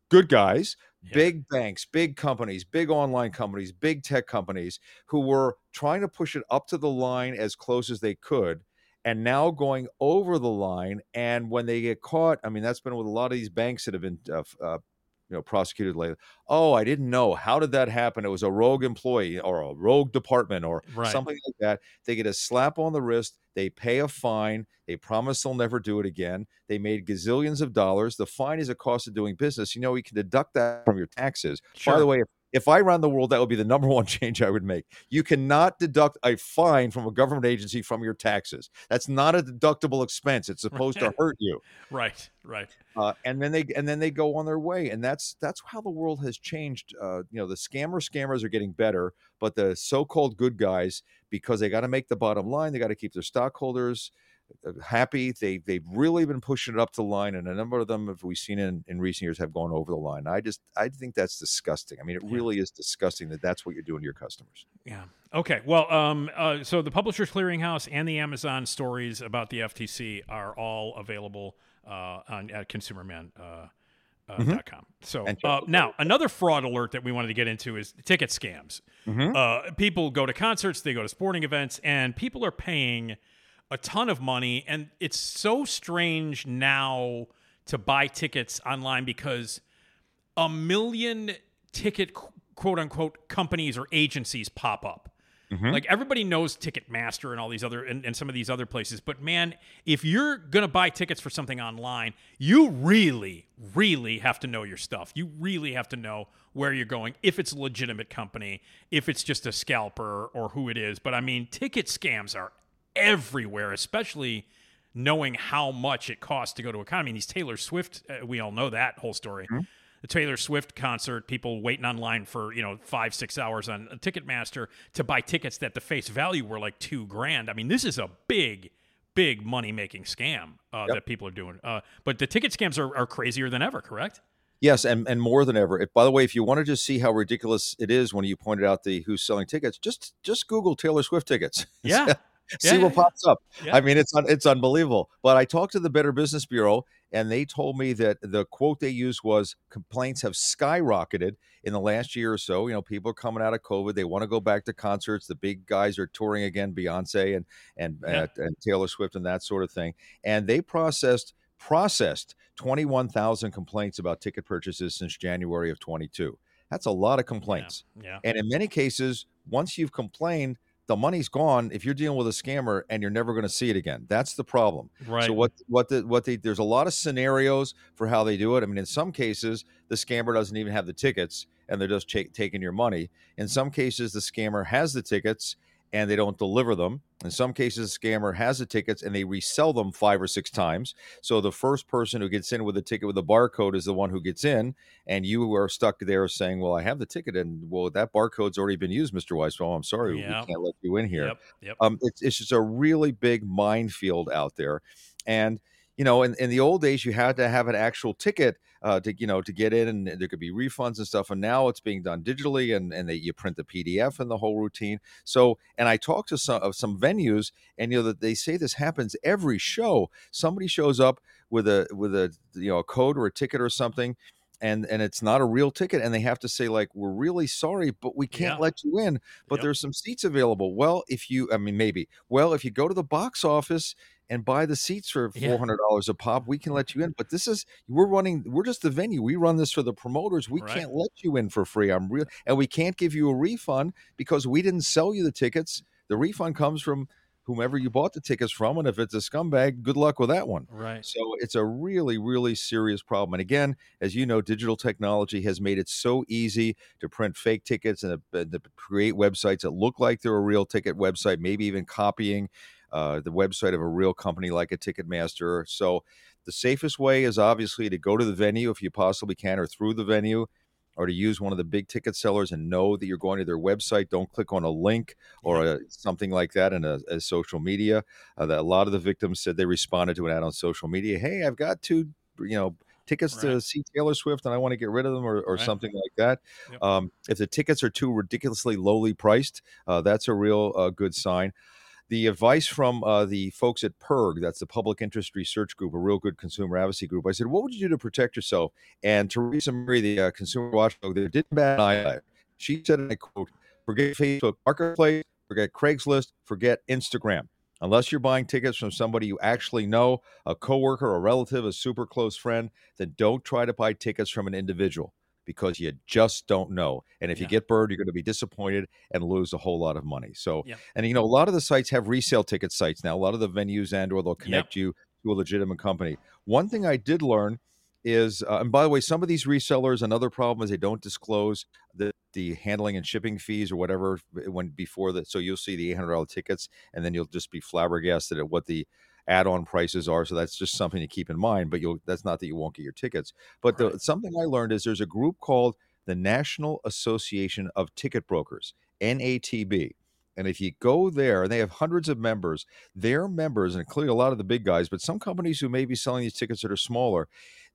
good guys Yeah. big banks, big companies, big online companies, big tech companies who were trying to push it up to the line as close as they could and now going over the line and when they get caught i mean that's been with a lot of these banks that have been uh, uh, you know prosecuted lately. Oh i didn't know. How did that happen? It was a rogue employee or a rogue department or Right. something like that. They get a slap on the wrist they pay a fine they promise they'll never do it again they made gazillions of dollars. The fine is a cost of doing business. You know you can deduct that from your taxes. By the way if, if i ran the world that would be the [laughs] number one change i would make you cannot deduct a fine from a government agency from your taxes that's not a deductible expense it's [laughs] supposed to hurt you Right. Right. uh, and then they and then they go on their way and that's that's how the world has changed uh, you know the scammer scammers are getting better but the so-called good guys because they got to make the bottom line they got to keep their stockholders happy they they've really been pushing it up the line and a number of them have we've seen in, in recent years have gone over the line i just i think that's disgusting i mean it Yeah. really is disgusting that that's what you're doing to your customers Yeah. Okay. Well, um, uh, so the Publishers Clearinghouse and the Amazon stories about the FTC are all available uh, on at ConsumerMan. Uh, uh, dot com. So uh, now another fraud alert that we wanted to get into is ticket scams. Uh, people go to concerts, they go to sporting events, and people are paying a ton of money. And it's so strange now to buy tickets online because a million ticket quote unquote companies or agencies pop up. Mm-hmm. Like everybody knows Ticketmaster and all these other and, and some of these other places, but man, if you're gonna buy tickets for something online, you really, really have to know your stuff. You really have to know where you're going, if it's a legitimate company, if it's just a scalper or who it is. But I mean, ticket scams are everywhere, especially knowing how much it costs to go to a con. I mean, these Taylor Swift, uh, we all know that whole story. The Taylor Swift concert, people waiting online for you know five, six hours on Ticketmaster to buy tickets that the face value were like two grand. I mean, this is a big, big money making scam uh, that people are doing. Uh, but the ticket scams are, are crazier than ever. Correct? Yes, and, and more than ever. If, by the way, if you want to just see how ridiculous it is when you pointed out the who's selling tickets, just just Google Taylor Swift tickets. [laughs] Yeah. See Yeah, what yeah, pops up. I mean, it's it's unbelievable. But I talked to the Better Business Bureau, and they told me that the quote they used was complaints have skyrocketed in the last year or so. You know, people are coming out of COVID; they want to go back to concerts. The big guys are touring again, Beyonce and and uh, and Taylor Swift and that sort of thing. And they processed processed twenty one thousand complaints about ticket purchases since January of twenty two. That's a lot of complaints. Yeah. And in many cases, once you've complained, the money's gone if you're dealing with a scammer and you're never going to see it again. That's the problem. Right. So what what the what they there's a lot of scenarios for how they do it. I mean, in some cases, the scammer doesn't even have the tickets and they're just ta- taking your money. In some cases, the scammer has the tickets and they don't deliver them. In some cases, a scammer has the tickets and they resell them five or six times. So the first person who gets in with a ticket with a barcode is the one who gets in, and you are stuck there saying, "Well, I have the ticket, and well, that barcode's already been used, Mister Weiss. Well, I'm sorry, Yeah. we can't let you in here." Yep. Yep. um, it's, it's just a really big minefield out there. And, you know, in, in the old days, you had to have an actual ticket uh, to, you know, to get in, and there could be refunds and stuff. And now it's being done digitally, and and they, you print the PDF and the whole routine. So, and I talked to some of some venues, and you know that they say this happens every show. Somebody shows up with a with a you know a code or a ticket or something. And, and it's not a real ticket, and they have to say like, "We're really sorry, but we can't Yeah. let you in." But Yep. there's some seats available. Well, if you, I mean, maybe. Well, if you go to the box office and buy the seats for four hundred dollars a pop, we can let you in. But this is we're running. We're just the venue. We run this for the promoters. We Right. can't let you in for free. I'm real, and we can't give you a refund because we didn't sell you the tickets. The refund comes from whomever you bought the tickets from, and if it's a scumbag, good luck with that one. Right. So it's a really, really serious problem. And again, as you know, digital technology has made it so easy to print fake tickets and uh, to, to create websites that look like they're a real ticket website, maybe even copying uh, the website of a real company like a Ticketmaster. So the safest way is obviously to go to the venue if you possibly can, or through the venue. Or to use one of the big ticket sellers and know that you're going to their website. Don't click on a link or a, something like that in a, a social media. Uh, that a lot of the victims said they responded to an ad on social media. Hey, I've got two, you know, tickets to see Taylor Swift, and I want to get rid of them, or, or Right. something like that. Yep. Um, if the tickets are too ridiculously lowly priced, uh, that's a real uh, good sign. The advice from uh, the folks at PIRG, that's the Public Interest Research Group, a real good consumer advocacy group. I said, "What would you do to protect yourself?" And Teresa Murray, the uh, consumer watchdog, there didn't bat an eye. She said, and I quote, "Forget Facebook Marketplace, forget Craigslist, forget Instagram." Unless you're buying tickets from somebody you actually know, a coworker, a relative, a super close friend, then don't try to buy tickets from an individual because you just don't know. And if you get burned, you're going to be disappointed and lose a whole lot of money. So, Yep. and you know, a lot of the sites have resale ticket sites now. A lot of the venues and or they'll connect you to a legitimate company. One thing I did learn is, uh, and by the way, some of these resellers, another problem is they don't disclose the the handling and shipping fees or whatever when before that. So you'll see the eight hundred dollar tickets, and then you'll just be flabbergasted at what the add-on prices are. So that's just something to keep in mind. But you'll that's not that you won't get your tickets. But the, Right. something I learned is there's a group called the National Association of Ticket Brokers, NATB. And if you go there, and they have hundreds of members, their members, and including a lot of the big guys, but some companies who may be selling these tickets that are smaller,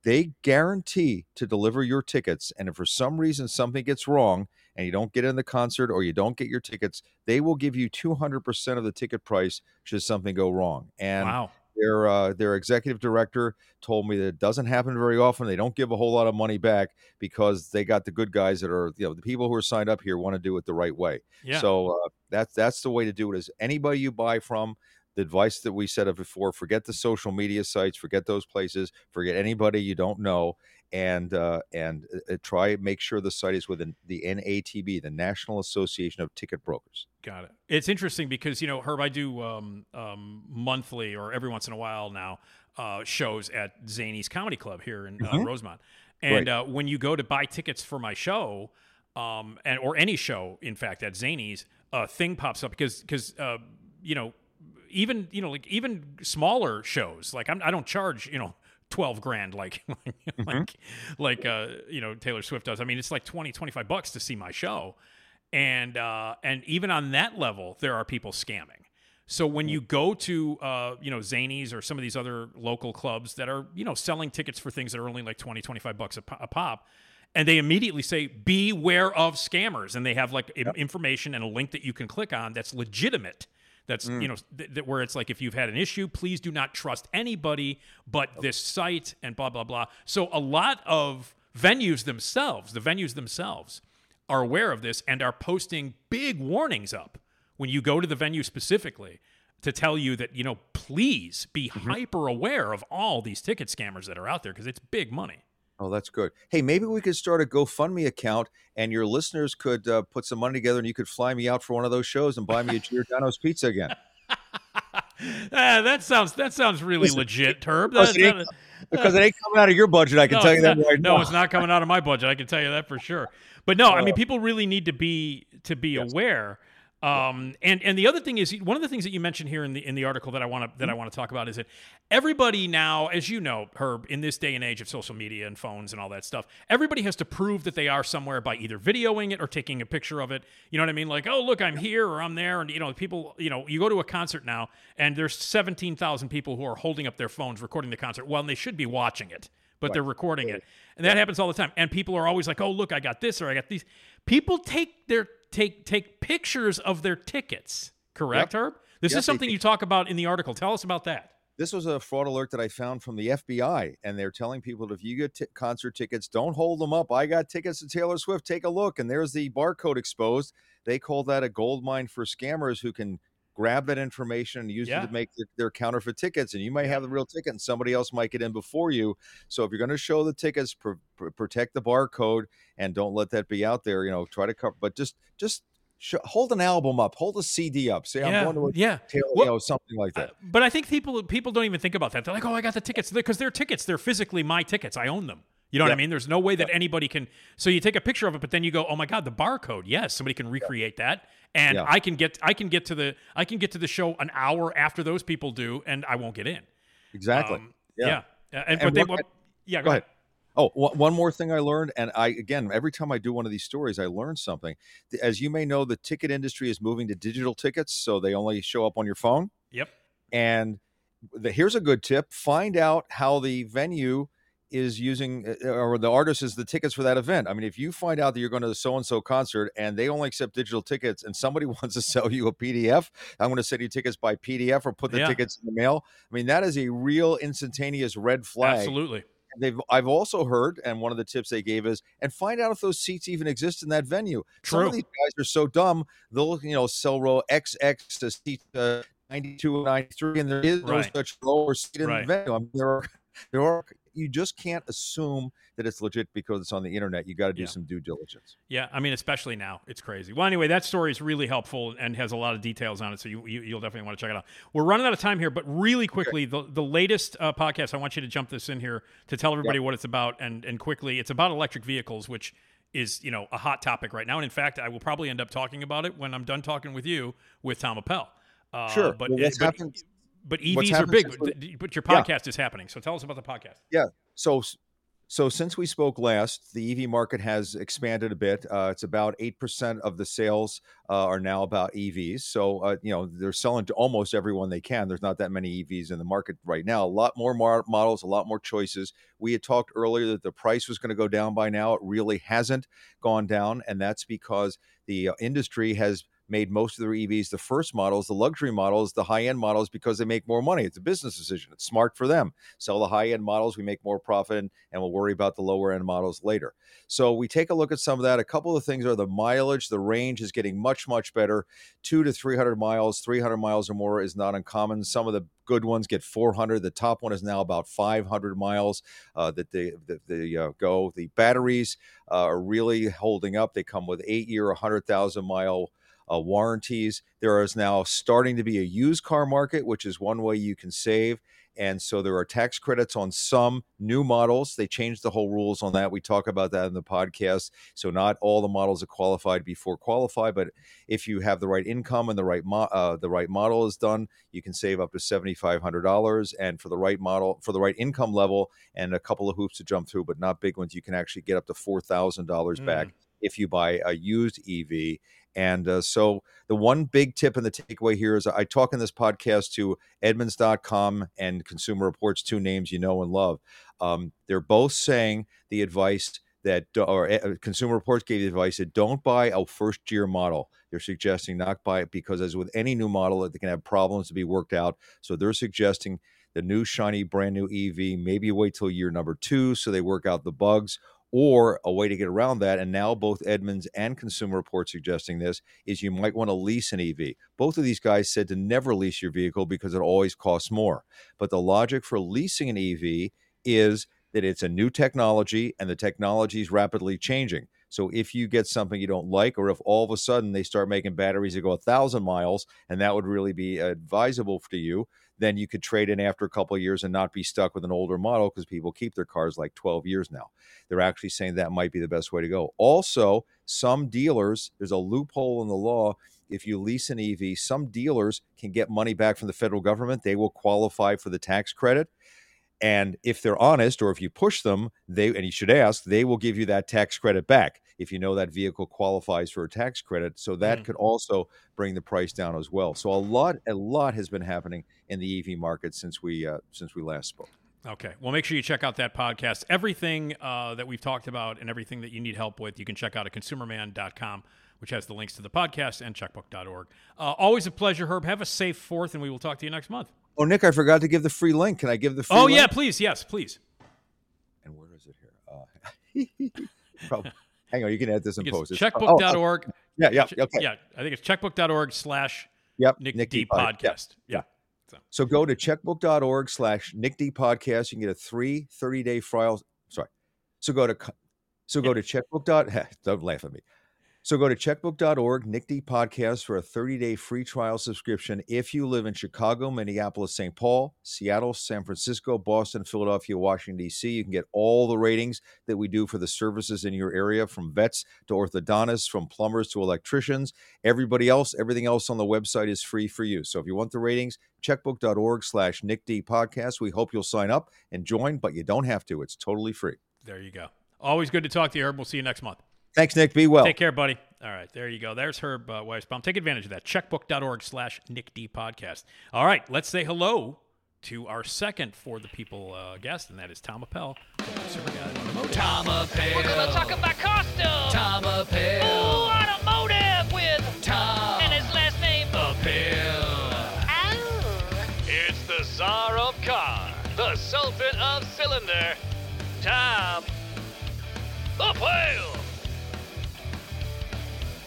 they guarantee to deliver your tickets. And if for some reason something gets wrong and you don't get in the concert or you don't get your tickets, they will give you 200% of the ticket price should something go wrong. And wow. their uh, their executive director told me that it doesn't happen very often. They don't give a whole lot of money back because they got the good guys that are you know the people who are signed up here want to do it the right way. Yeah. So uh, that's that's the way to do it. Is anybody you buy from. The advice that we said of before: forget the social media sites, forget those places, forget anybody you don't know, and uh, and uh, try make sure the site is within the NATB, the National Association of Ticket Brokers. Got it. It's interesting because you know, Herb, I do um, um, monthly or every once in a while now uh, shows at Zanies Comedy Club here in uh, Mhm. Rosemont, and Right. uh, when you go to buy tickets for my show, um, and or any show, in fact, at Zanies, a thing pops up because because uh, you know, even you know, like even smaller shows, like I'm, I don't charge you know. 12 grand like [laughs] like like uh you know Taylor Swift does. I mean it's like 20 25 bucks to see my show and uh, and even on that level, there are people scamming. So when you go to uh, you know Zanies or some of these other local clubs that are you know selling tickets for things that are only like 20 25 bucks a, po- a pop and they immediately say beware of scammers and they have like im- information and a link that you can click on that's legitimate that's mm. you know th- th- where it's like if you've had an issue please do not trust anybody but this site and blah blah blah. So a lot of venues themselves the venues themselves are aware of this and are posting big warnings up when you go to the venue specifically to tell you that you know please be mm-hmm. hyper aware of all these ticket scammers that are out there because it's big money Oh, that's good. Hey, maybe we could start a GoFundMe account, and your listeners could uh, put some money together, and you could fly me out for one of those shows and buy me a Giordano's [laughs] pizza again. Ah, that sounds that sounds really Listen, legit. Listen, That- it ain't- because it ain't coming out of your budget. I can no, tell you that not- right no, it's not coming out of my budget. I can tell you that for sure. But no, I mean, Uh, people really need to be to be Yes. aware Um, and and the other thing is one of the things that you mentioned here in the in the article that I want to that I want to talk about is that everybody now, as you know, Herb, in this day and age of social media and phones and all that stuff, everybody has to prove that they are somewhere by either videoing it or taking a picture of it. You know what I mean? Like, oh look, I'm here or I'm there, and you know, people, you know, you go to a concert now and there's seventeen thousand people who are holding up their phones recording the concert. Well, and they should be watching it, but they're recording it, and that happens all the time. And people are always like, oh look, I got this or I got these. People take their take take pictures of their tickets. Correct, Yep. Herb? This Yep, is something you talk about in the article. Tell us about that. This was a fraud alert that I found from the FBI, and they're telling people that if you get t- concert tickets, don't hold them up. I got tickets to Taylor Swift. Take a look, and there's the barcode exposed. They call that a gold mine for scammers who can grab that information and use Yeah. it to make their, their counterfeit tickets. And you might have the real ticket, and somebody else might get in before you. So if you're going to show the tickets, pr- pr- protect the barcode and don't let that be out there. You know, try to cover, but just just. Hold an album up, hold a CD up. Say, yeah, I'm going to a yeah. Well, you know, something like that. Uh, but I think people people don't even think about that. They're like, "Oh, I got the tickets," because they're tickets. They're physically my tickets. I own them. You know what I mean? There's no way that anybody can. So you take a picture of it, but then you go, "Oh my god, the barcode! Yes, somebody can recreate that, and Yeah. I can get I can get to the I can get to the show an hour after those people do, and I won't get in." exactly. Um, Yeah. yeah. Uh, and, And but they, yeah, go, Go ahead. ahead. Oh, one one more thing I learned, and I again, every time I do one of these stories, I learn something. As you may know, the ticket industry is moving to digital tickets, so they only show up on your phone. Yep. And the, here's a good tip: find out how the venue is using, uh, or the artist is the tickets for that event. I mean, if you find out that you're going to the so and so concert and they only accept digital tickets, and somebody [laughs] wants to sell you a PDF, I'm going to send you tickets by PDF or put the Yeah. tickets in the mail. I mean, that is a real instantaneous red flag Absolutely. they've I've also heard, and one of the tips they gave is, and find out if those seats even exist in that venue. Some of these guys are so dumb; they'll you know sell row XX to seat uh, ninety two and ninety three, and there is no Right. such lower seat in Right. the venue. I mean, there are [laughs] there are you just can't assume that it's legit because it's on the internet. You got to do Yeah. some due diligence. Yeah, I mean, especially now, it's crazy. Well, anyway, that story is really helpful and has a lot of details on it, so you, you you'll definitely want to check it out. We're running out of time here, but really quickly, the the latest uh, podcast. I want you to jump this in here to tell everybody what it's about, and and quickly, it's about electric vehicles, which is you know a hot topic right now. And in fact, I will probably end up talking about it when I'm done talking with you with Tom Appel. Uh, Sure. but Well, what's but, happened- but EVs are big, but, your Yeah. podcast is happening. So tell us about the podcast. Yeah. So so since we spoke last, the EV market has expanded a bit. Uh, it's about eight percent of the sales uh, are now about EVs. So uh, you know they're selling to almost everyone they can. There's not that many EVs in the market right now. A lot more mar- models, a lot more choices. We had talked earlier that the price was going to go down by now. It really hasn't gone down, and that's because the uh, industry has made most of their EVs the first models, the luxury models, the high end models because they make more money. It's a business decision. It's smart for them. Sell the high end models, we make more profit, and, we'll worry about the lower end models later. So we take a look at some of that. A couple of things are the mileage, the range is getting much, much better. Two to 300 miles, 300 miles or more is not uncommon. Some of the good ones get 400. The top one is now about 500 miles uh, that they, that they uh, go. The batteries uh, are really holding up. They come with eight year, 100,000 mile uh, warranties. There is now starting to be a used car market, which is one way you can save. And so there are tax credits on some new models. They changed the whole rules on that. We talk about that in the podcast. So not all the models are qualified before qualify, but if you have the right income and the right mo- uh, the right model is done, you can save up to seventy five hundred dollars. And for the right model, for the right income level, and a couple of hoops to jump through, but not big ones, you can actually get up to four thousand dollars back if you buy a used EV. And uh, so the one big tip and the takeaway here is I talk in this podcast to Edmunds.com and Consumer Reports, two names you know and love. Um, they're both saying the advice that, or uh, Consumer Reports gave the advice that don't buy a first year model. They're suggesting not buy it because, as with any new model, they can have problems to be worked out. So they're suggesting the new shiny brand new EV, maybe wait till year number two so they work out the bugs or a way to get around that, and now both Edmunds and Consumer Reports suggesting this, is you might want to lease an EV. Both of these guys said to never lease your vehicle because it always costs more. But the logic for leasing an EV is that it's a new technology and the technology is rapidly changing. So if you get something you don't like, or if all of a sudden they start making batteries that go a thousand miles, and that would really be advisable for you, then you could trade in after a couple years and not be stuck with an older model because people keep their cars like 12 years now. They're actually saying that might be the best way to go. Also, some dealers, there's a loophole in the law. if you lease an EV, some dealers can get money back from the federal government. They will qualify for the tax credit. And if they're honest, or if you push them, they and you should ask, they will give you that tax credit back if you know that vehicle qualifies for a tax credit. So that Mm. could also bring the price down as well. So a lot, a lot has been happening in the EV market since we uh, since we last spoke. Okay. Well, make sure you check out that podcast. Everything uh, that we've talked about and everything that you need help with, you can check out at consumerman.com, which has the links to the podcast and checkbook.org. Uh, always a pleasure, Herb. Have a safe fourth, and we will talk to you next month. Oh, Nick, I forgot to give the free link. Can I give the free Oh, link? yeah, please. Yes, please. And where is it here? Uh, [laughs] prob- hang on, you can add this in post. It's- oh, oh, checkbook.org. yeah, yeah, okay. Yeah, I think it's checkbook.org slash Yep. Nick, Nick D D Pod- yeah, podcast. Yeah. So So go to checkbook.org slash Nick D podcast. You can get a free 30 day trial. Sorry. So go to so go to checkbook. dot- [laughs] Don't laugh at me. So go to checkbook.org, Nick D podcast for a 30 day free trial subscription. If you live in Chicago, Minneapolis, St. Paul, Seattle, San Francisco, Boston, Philadelphia, Washington, D.C., you can get all the ratings that we do for the services in your area from vets to orthodontists, from plumbers to electricians. Everybody else, everything else on the website is free for you. So if you want the ratings, checkbook.org slash Nick D podcast. We hope you'll sign up and join, but you don't have to. It's totally free. there you go. Always good to talk to you, Herb. We'll see you next month. Thanks, Nick. Be well. Take care, buddy. All right, there you go. There's Herb uh, Weisbaum. Take advantage of that. Checkbook.org slash Nick D podcast. All right, let's say hello to our second for the people uh, guest, and that is Tom Appel from Consumer Tom Appel. We're gonna talk about costumes. Tom Appel. Ooh, automotive with Tom and his last name. Appel. Oh. It's the Tsar of Car, the Sultan of Cylinder, Tom Appel.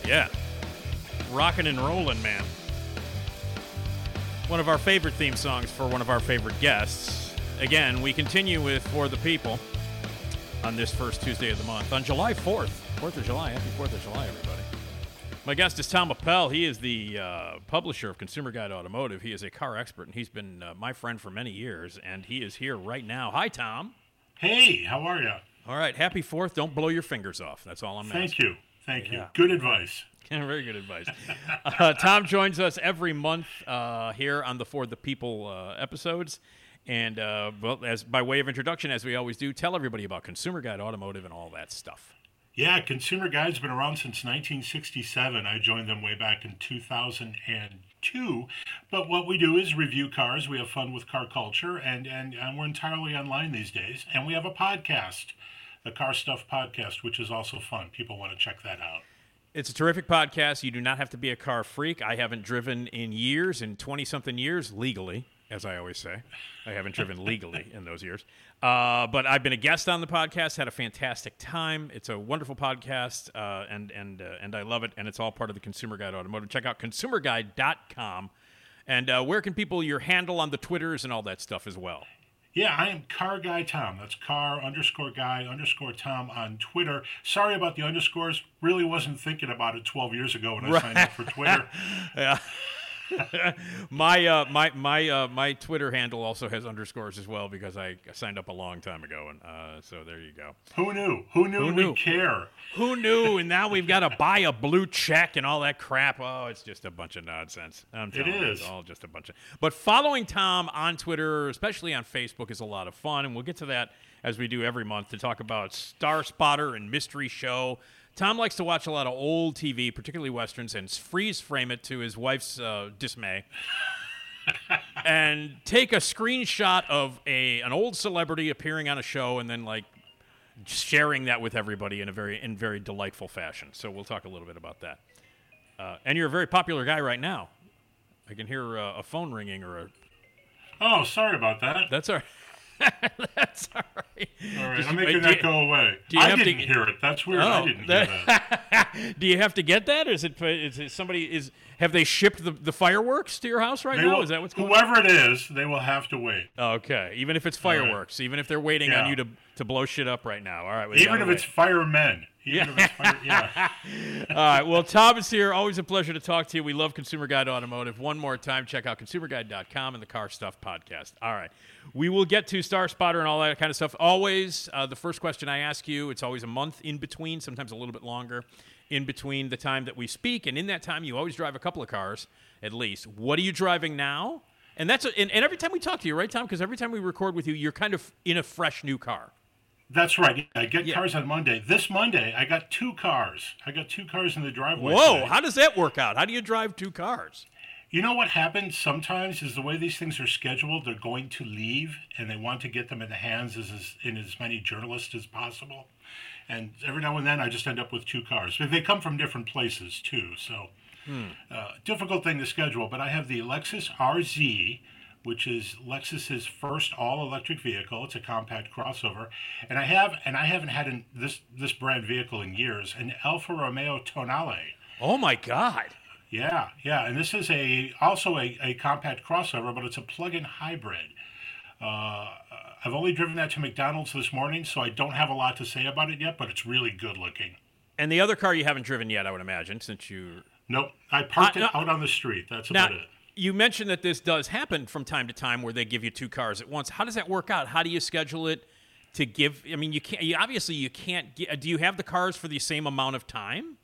Yeah. Rocking and rolling, man. One of our favorite theme songs for one of our favorite guests. Again, we continue with For the People on this first Tuesday of the month. On July 4th, 4th of July. Happy 4th of July, everybody. My guest is Tom Appel. He is the uh, publisher of Consumer Guide Automotive. He is a car expert, and he's been uh, my friend for many years, and he is here right now. Hi, Tom. Hey, how are you? All right, happy 4th. Don't blow your fingers off. That's all I'm Thank asking. Thank you. Thank you. Yeah. Good advice. [laughs] Very good advice. Uh, Tom joins us every month uh, here on the For the People uh, episodes. And uh, well, as by way of introduction, as we always do, tell everybody about Consumer Guide Automotive and all that stuff. Yeah, Consumer Guide's been around since 1967. I joined them way back in 2002. But what we do is review cars. We have fun with car culture, and, and, and we're entirely online these days. And we have a podcast, the Car Stuff Podcast, which is also fun. People want to check that out. It's a terrific podcast. You do not have to be a car freak. I haven't driven in years, in 20 something years, legally, as I always say. I haven't driven legally in those years. Uh, but I've been a guest on the podcast, had a fantastic time. It's a wonderful podcast, uh, and, and, uh, and I love it. And it's all part of the Consumer Guide Automotive. Check out consumerguide.com. And uh, where can people, your handle on the Twitters and all that stuff as well? Yeah, I am Car Guy Tom. That's car underscore guy underscore Tom on Twitter. Sorry about the underscores. Really wasn't thinking about it 12 years ago when I signed up for Twitter. [laughs] Yeah. [laughs] my uh, my my uh, my Twitter handle also has underscores as well because I signed up a long time ago, and uh, so there you go. Who knew? Who knew Who we knew? care? Who knew? [laughs] And now we've got to buy a blue check and all that crap. Oh, it's just a bunch of nonsense. I'm telling you, is. it's all just a bunch of. But following Tom on Twitter, especially on Facebook, is a lot of fun, and we'll get to that as we do every month to talk about Star Spotter and Mystery Show. Tom likes to watch a lot of old TV, particularly westerns, and freeze frame it to his wife's uh, dismay. [laughs] and take a screenshot of a an old celebrity appearing on a show and then like sharing that with everybody in a very in very delightful fashion. So we'll talk a little bit about that. Uh, and you're a very popular guy right now. I can hear uh, a phone ringing or a. Oh, sorry about that. That's all right. [laughs] That's all right. All right, Just- I'm making that you- go away. do you I have to didn't get- hear it. That's weird. I Oh, didn't that- hear that. [laughs] Do you have to get that? Is it, is it somebody is have they shipped the, the fireworks to your house right They now? will- Is that what's going on? whoever it is, they will have to wait. Okay, even if it's right. fireworks, even if they're waiting on you to to blow shit up right now. All right, Even if it's firemen. Even if it's fire, yeah. [laughs] All right. Well, Tom is here. Always a pleasure to talk to you. We love Consumer Guide Automotive. One more time, check out consumerguide.com and the Car Stuff podcast. All right. We will get to Star Spotter and all that kind of stuff. Always, uh, the first question I ask you, it's always a month in between, sometimes a little bit longer, in between the time that we speak. And in that time, you always drive a couple of cars at least. What are you driving now? And that's and, and every time we talk to you, right, Tom? Because every time we record with you, you're kind of in a fresh new car. That's right. I get Yeah. cars on Monday. This Monday, I got two cars. I got two cars in the driveway. Whoa! today. How does that work out? How do you drive two cars? You know what happens sometimes is the way these things are scheduled, they're going to leave and they want to get them in the hands as, as in as many journalists as possible. And every now and then I just end up with two cars. They come from different places too, so uh, difficult thing to schedule. But I have the Lexus RZ, which is Lexus's first all-electric vehicle. It's a compact crossover, and I have and I haven't had an, this this brand vehicle in years. An Alfa Romeo Tonale. Oh my God! Yeah, yeah, and this is a also a, a compact crossover, but it's a plug-in hybrid. Uh, I've only driven that to McDonald's this morning, so I don't have a lot to say about it yet. But it's really good looking. And the other car you haven't driven yet, I would imagine, since you. Nope, I parked Uh, it no- out on the street. That's Now, about it. You mentioned that this does happen from time to time where they give you two cars at once. How does that work out? How do you schedule it to give? I mean, you can't. You, obviously, you can't. Get, do you have the cars for the same amount of time?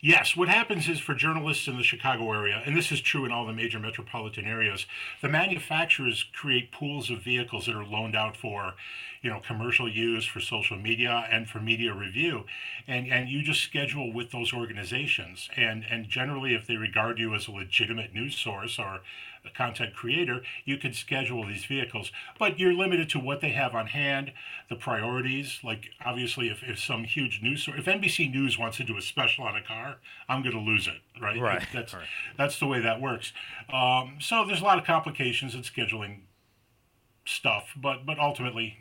Yes, what happens is for journalists in the Chicago area, and this is true in all the major metropolitan areas, the manufacturers create pools of vehicles that are loaned out for, you know, commercial use, for social media, and for media review, and and you just schedule with those organizations, and and generally, if they regard you as a legitimate news source or a content creator, you can schedule these vehicles, but you're limited to what they have on hand, the priorities. Like obviously, if, if some huge news if NBC News wants to do a special on a car, I'm going to lose it, right? Right, That's right. that's the way that works. Um, so there's a lot of complications in scheduling stuff, but but ultimately,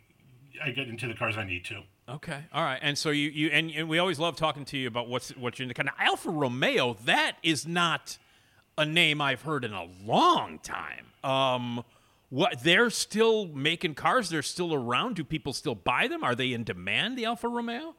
I get into the cars I need to. Okay, all right. And so you, you and, and we always love talking to you about what's what you're in the kind of Alfa Romeo. That is not a name I've heard in a long time. Um, what they're still making cars? They're still around. Do people still buy them? Are they in demand? The Alfa Romeo?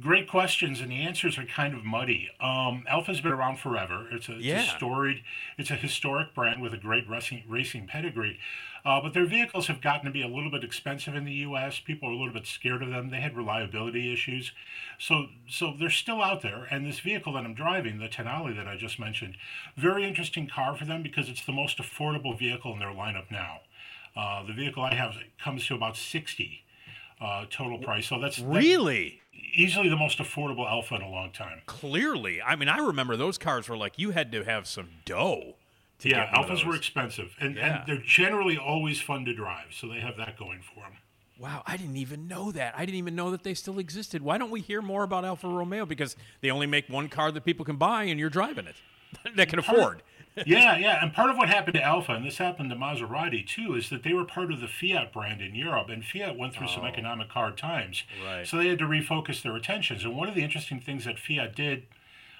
Great questions, and the answers are kind of muddy. Um, Alfa's been around forever. It's a, it's Yeah. a storied, it's a historic brand with a great racing racing pedigree. Uh, but their vehicles have gotten to be a little bit expensive in the U.S. People are a little bit scared of them. They had reliability issues, so so they're still out there. And this vehicle that I'm driving, the Tonale that I just mentioned, very interesting car for them because it's the most affordable vehicle in their lineup now. Uh, the vehicle I have comes to about sixty uh, total price. So that's that- Really? easily the most affordable Alfa in a long time. Clearly. I mean, I remember those cars were like you had to have some dough. To Yeah, get one of Alfas were expensive, and, Yeah. and they're generally always fun to drive, so they have that going for them. Wow, I didn't even know that. I didn't even know that they still existed. Why don't we hear more about Alfa Romeo? Because they only make one car that people can buy, and you're driving it [laughs] that can afford. [laughs] yeah, yeah, and part of what happened to Alfa, and this happened to Maserati too, is that they were part of the Fiat brand in Europe, and Fiat went through some oh. economic hard times, Right. so they had to refocus their attentions. And one of the interesting things that Fiat did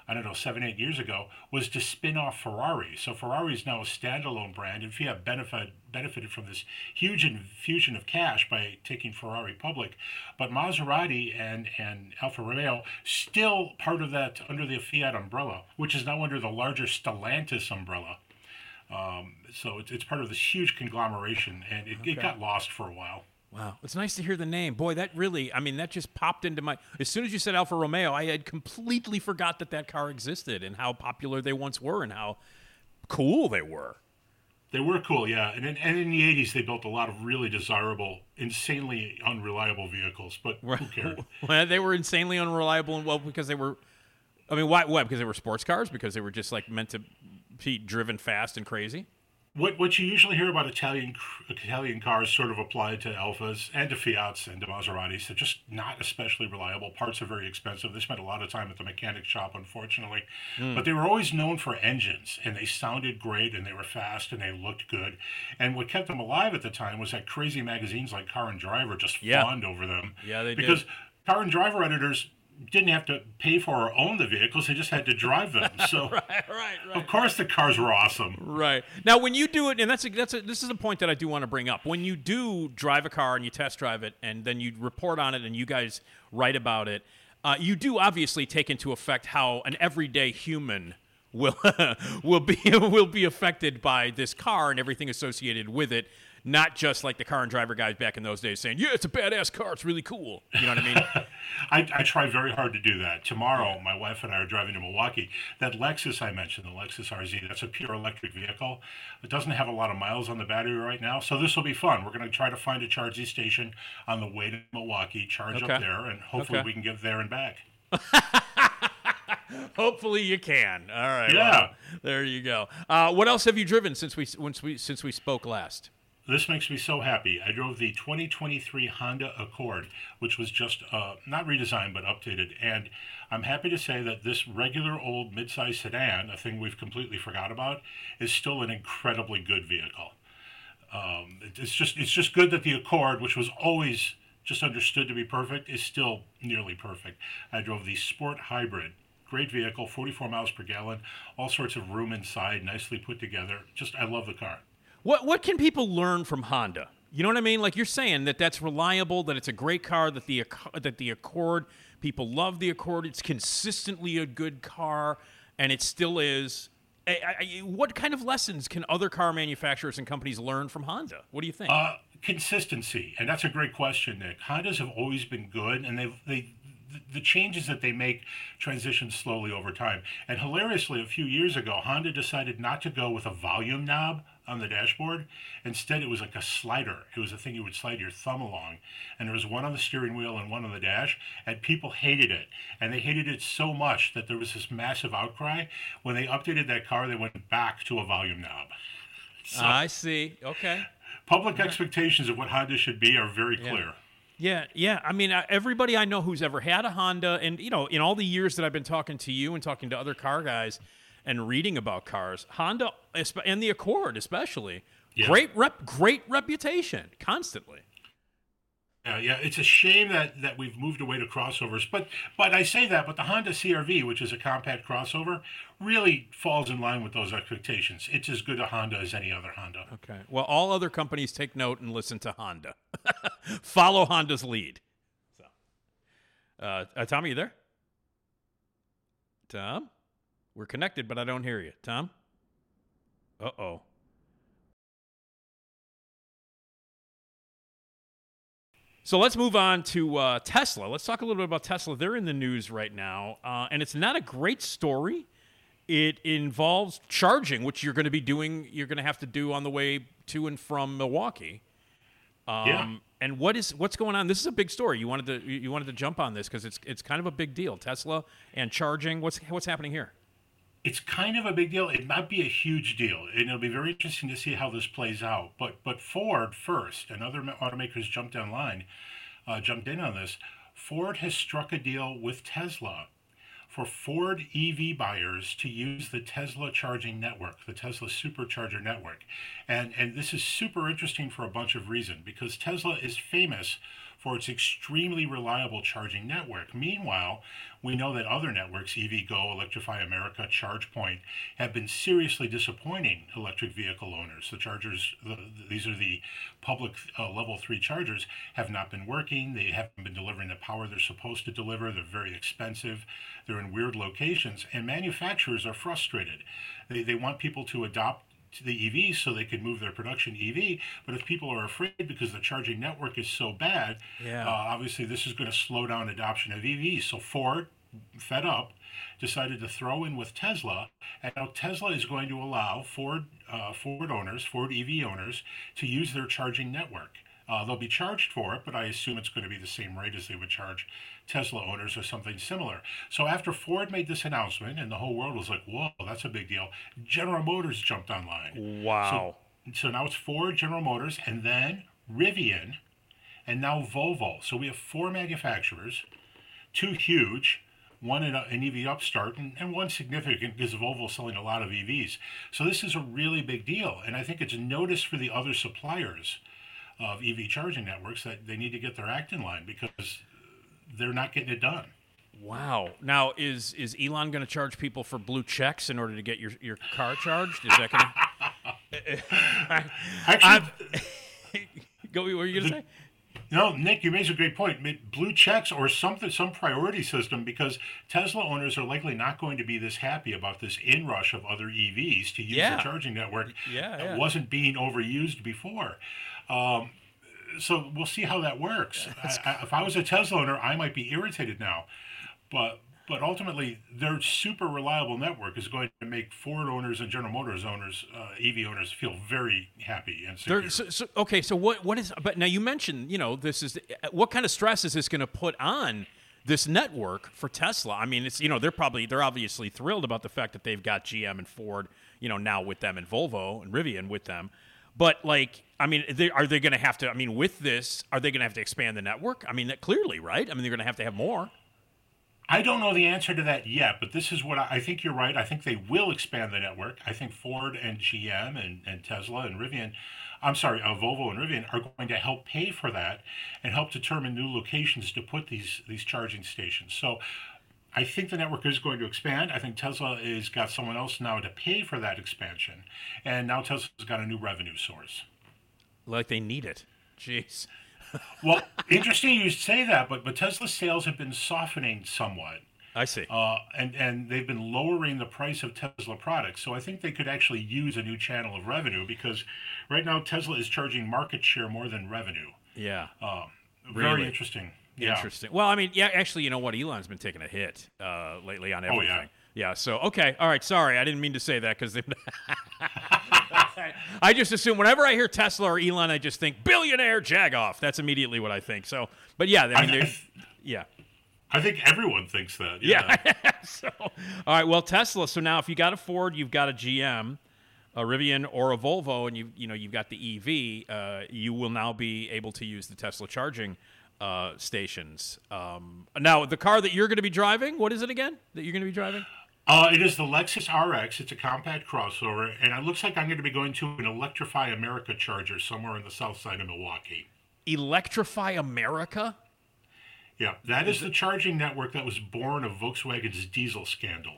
I don't know, seven, eight years ago, was to spin off Ferrari. So Ferrari is now a standalone brand, and Fiat benefit, benefited from this huge infusion of cash by taking Ferrari public. But Maserati and, and Alfa Romeo still part of that under the Fiat umbrella, which is now under the larger Stellantis umbrella. Um, so it's, it's part of this huge conglomeration, and it, it got lost for a while. Wow, it's nice to hear the name. Boy, that really, I mean, that just popped into my. As soon as you said Alfa Romeo, I had completely forgot that that car existed and how popular they once were and how cool they were. They were cool, yeah. And in, and in the 80s, they built a lot of really desirable, insanely unreliable vehicles, but who cared? [laughs] Well, they were insanely unreliable and well because they were. I mean, why? Why? Because they were sports cars? Because they were just like meant to be driven fast and crazy. What what you usually hear about Italian Italian cars sort of applied to Alfas and to Fiats and to Maseratis. They're just not especially reliable. Parts are very expensive. They spent a lot of time at the mechanic shop, unfortunately. Hmm. But they were always known for engines, and they sounded great, and they were fast, and they looked good. And what kept them alive at the time was that crazy magazines like Car and Driver just Yeah. fawned over them. Yeah, they did. because Car and Driver editors didn't have to pay for or own the vehicles; they just had to drive them. [laughs] So, right, right, right. of course, the cars were awesome. Right now, when you do it, and that's a, that's a, this is a point that I do want to bring up. When you do drive a car and you test drive it, and then you report on it, and you guys write about it, uh, you do obviously take into effect how an everyday human will [laughs] will be [laughs] will be affected by this car and everything associated with it. Not just like the car and driver guys back in those days saying, "Yeah, it's a badass car. It's really cool." You know what I mean? [laughs] I, I try very hard to do that. Tomorrow, my wife and I are driving to Milwaukee. That Lexus I mentioned, the Lexus RZ, that's a pure electric vehicle. It doesn't have a lot of miles on the battery right now, so this will be fun. We're going to try to find a charging station on the way to Milwaukee, charge Okay. up there, and hopefully Okay. we can get there and back. [laughs] Hopefully, you can. All right. Yeah. well, there you go. Uh, what else have you driven since we since we since we spoke last? This makes me so happy. I drove the 2023 Honda Accord, which was just uh, not redesigned but updated. And I'm happy to say that this regular old midsize sedan, a thing we've completely forgot about, is still an incredibly good vehicle. Um, it's just it's just good that the Accord, which was always just understood to be perfect, is still nearly perfect. I drove the Sport Hybrid. Great vehicle, 44 miles per gallon, all sorts of room inside, nicely put together. Just, I love the car. What what can people learn from Honda? You know what I mean? Like you're saying that that's reliable, that it's a great car, that the that the Accord people love the Accord. It's consistently a good car, and it still is. I, I, what kind of lessons can other car manufacturers and companies learn from Honda? What do you think? Uh, consistency, and that's a great question, Nick. Hondas have always been good, and they've they the changes that they make transition slowly over time. And hilariously, a few years ago, Honda decided not to go with a volume knob on the dashboard. Instead, it was like a slider. It was a thing you would slide your thumb along, and there was one on the steering wheel and one on the dash. And people hated it, and they hated it so much that there was this massive outcry. When they updated that car, they went back to a volume knob. So I see. Okay. public expectations of what Honda should be are very clear. Yeah, yeah. I mean, everybody I know who's ever had a Honda, and you know, in all the years that I've been talking to you and talking to other car guys and reading about cars, Honda and the Accord especially, Yeah. great rep, great reputation, constantly. Yeah, yeah, it's a shame that that we've moved away to crossovers. But but I say that, but the Honda CRV, which is a compact crossover, really falls in line with those expectations. It's as good a Honda as any other Honda. Okay. Well, all other companies take note and listen to Honda. [laughs] Follow Honda's lead. So, uh, uh, Tom, are you there? Tom, we're connected, but I don't hear you. Tom. Uh oh. So let's move on to uh, Tesla. Let's talk a little bit about Tesla. They're in the news right now, uh, and it's not a great story. It involves charging, which you're going to be doing. You're going to have to do on the way to and from Milwaukee. Um, Yeah. And what is what's going on? This is a big story. You wanted to you you wanted to jump on this because it's it's kind of a big deal. Tesla and charging. What's what's happening here? It's kind of a big deal. It might be a huge deal, and it'll be very interesting to see how this plays out. But but Ford first, and other automakers jumped online, uh, jumped in on this. Ford has struck a deal with Tesla for Ford EV buyers to use the Tesla charging network, the Tesla supercharger network. And and this is super interesting for a bunch of reasons because Tesla is famous for its extremely reliable charging network. Meanwhile, we know that other networks, EVgo, Electrify America, ChargePoint, have been seriously disappointing electric vehicle owners. The chargers, the, these are the public uh, level three chargers, have not been working. They haven't been delivering the power they're supposed to deliver. They're very expensive. They're in weird locations, and manufacturers are frustrated. They, they want people to adopt the EVs so they could move their production EV. But if people are afraid because the charging network is so bad, Yeah. uh, obviously this is going to slow down adoption of EVs. So Ford, fed up, decided to throw in with Tesla, and now Tesla is going to allow Ford uh, Ford owners, Ford EV owners, to use their charging network. Uh, they'll be charged for it, but I assume it's going to be the same rate as they would charge Tesla owners or something similar. So after Ford made this announcement, and the whole world was like, "Whoa, that's a big deal," General Motors jumped online. Wow. So, so now it's Ford, General Motors, and then Rivian, and now Volvo. So we have four manufacturers, two huge, one an, an EV upstart, and, and one significant because Volvo's selling a lot of EVs. So this is a really big deal, and I think it's a notice for the other suppliers of EV charging networks that they need to get their act in line because they're not getting it done. Wow. Now is is Elon going to charge people for blue checks in order to get your your car charged? Is that going [laughs] to? Actually, [laughs] Go. What were you going to say? No, Nick, you made a great point. Blue checks or something, some priority system, because Tesla owners are likely not going to be this happy about this inrush of other EVs to use Yeah. the charging network Yeah, that yeah. wasn't being overused before. Um, so we'll see how that works. I, I, if I was a Tesla owner, I might be irritated now, but but ultimately, their super reliable network is going to make Ford owners and General Motors owners, uh, EV owners, feel very happy and secure. So, so, okay, so what what is? But now you mentioned, you know, this is what kind of stress is this going to put on this network for Tesla? I mean, it's you know they're probably they're obviously thrilled about the fact that they've got GM and Ford, you know, now with them and Volvo and Rivian with them. But like, I mean, they, are they going to have to? I mean, with this, are they going to have to expand the network? I mean, that clearly, right? I mean, they're going to have to have more. I don't know the answer to that yet, but this is what I, I think you're right. I think they will expand the network. I think Ford and GM and, and Tesla and Rivian, I'm sorry, uh, Volvo and Rivian are going to help pay for that and help determine new locations to put these these charging stations. So I think the network is going to expand. I think Tesla has got someone else now to pay for that expansion, and now Tesla's got a new revenue source. Like they need it. Jeez. [laughs] Well, interesting you say that, but but Tesla sales have been softening somewhat. I see. uh, and and they've been lowering the price of Tesla products. So I think they could actually use a new channel of revenue because right now Tesla is charging market share more than revenue. yeah. Very Really? interesting. Yeah. Interesting. Well, I mean, yeah, actually, you know what? Elon's been taking a hit uh, lately on Oh, everything. yeah. Yeah. So okay. All right. Sorry, I didn't mean to say that because [laughs] [laughs] I just assume whenever I hear Tesla or Elon, I just think billionaire jagoff. That's immediately what I think. So, but yeah, I mean, they're- yeah. I think everyone thinks that. Yeah. [laughs] so, all right. Well, Tesla. So now, if you got a Ford, you've got a GM, a Rivian, or a Volvo, and you you know you've got the EV, uh, you will now be able to use the Tesla charging uh, stations. Um, now, the car that you're going to be driving, what is it again? That you're going to be driving? Uh, it is the Lexus RX. It's a compact crossover, and it looks like I'm going to be going to an Electrify America charger somewhere in the south side of Milwaukee. Electrify America. Yeah, that is the charging network that was born of Volkswagen's diesel scandal.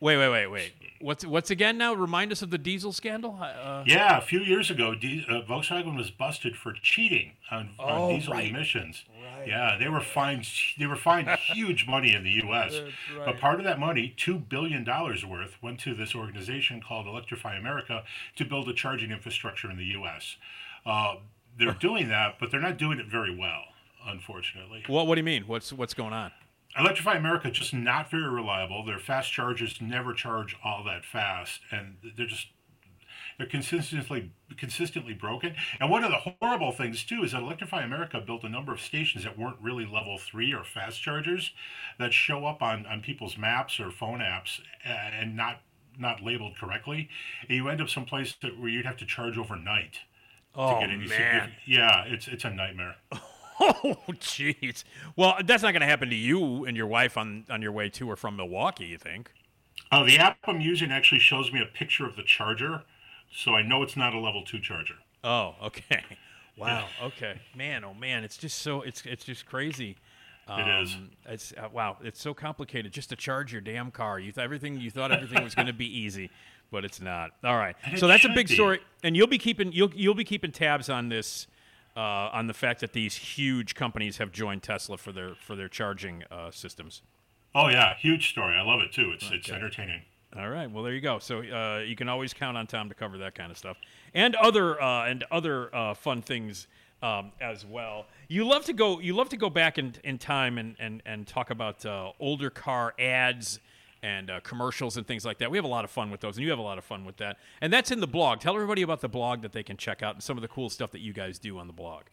Wait, wait, wait, wait. What's what's again now? Remind us of the diesel scandal. Uh, Yeah, a few years ago, D- uh, Volkswagen was busted for cheating on, on Oh, diesel right. emissions. Yeah, they were fined. They were fined [laughs] huge money in the U.S. But part of that money, two billion dollars worth, went to this organization called Electrify America to build a charging infrastructure in the U.S. Uh, they're [laughs] doing that, but they're not doing it very well, unfortunately. what what do you mean? What's what's going on? Electrify America just not very reliable. Their fast chargers never charge all that fast, and they're just they're consistently consistently broken. And one of the horrible things too is that Electrify America built a number of stations that weren't really level three or fast chargers that show up on on people's maps or phone apps and not not labeled correctly. And you end up someplace that, where you'd have to charge overnight. Oh to get any man. yeah, it's it's a nightmare. [laughs] [laughs] Oh, jeez. Well, that's not going to happen to you and your wife on on your way to or from Milwaukee. You think? Uh, the app I'm using actually shows me a picture of the charger, so I know it's not a level two charger. Oh, okay. [laughs] Wow. Okay. Man, oh man, it's just so it's it's just crazy. It is. Um, It's uh, wow. It's so complicated just to charge your damn car. You th- everything you thought everything was going to be [laughs] easy, but it's not. All right. So that's a big be. story, and you'll be keeping you'll you'll be keeping tabs on this. Uh, on the fact that these huge companies have joined Tesla for their for their charging uh, systems. Oh yeah, huge story. I love it too. It's it's entertaining. All right. Well, there you go. So uh, you can always count on Tom to cover that kind of stuff and other uh, and other uh, fun things um, as well. You love to go. You love to go back in, in time and and and talk about uh, older car ads and uh, commercials and things like that. We have a lot of fun with those, and you have a lot of fun with that. And that's in the blog. Tell everybody about the blog that they can check out and some of the cool stuff that you guys do on the blog.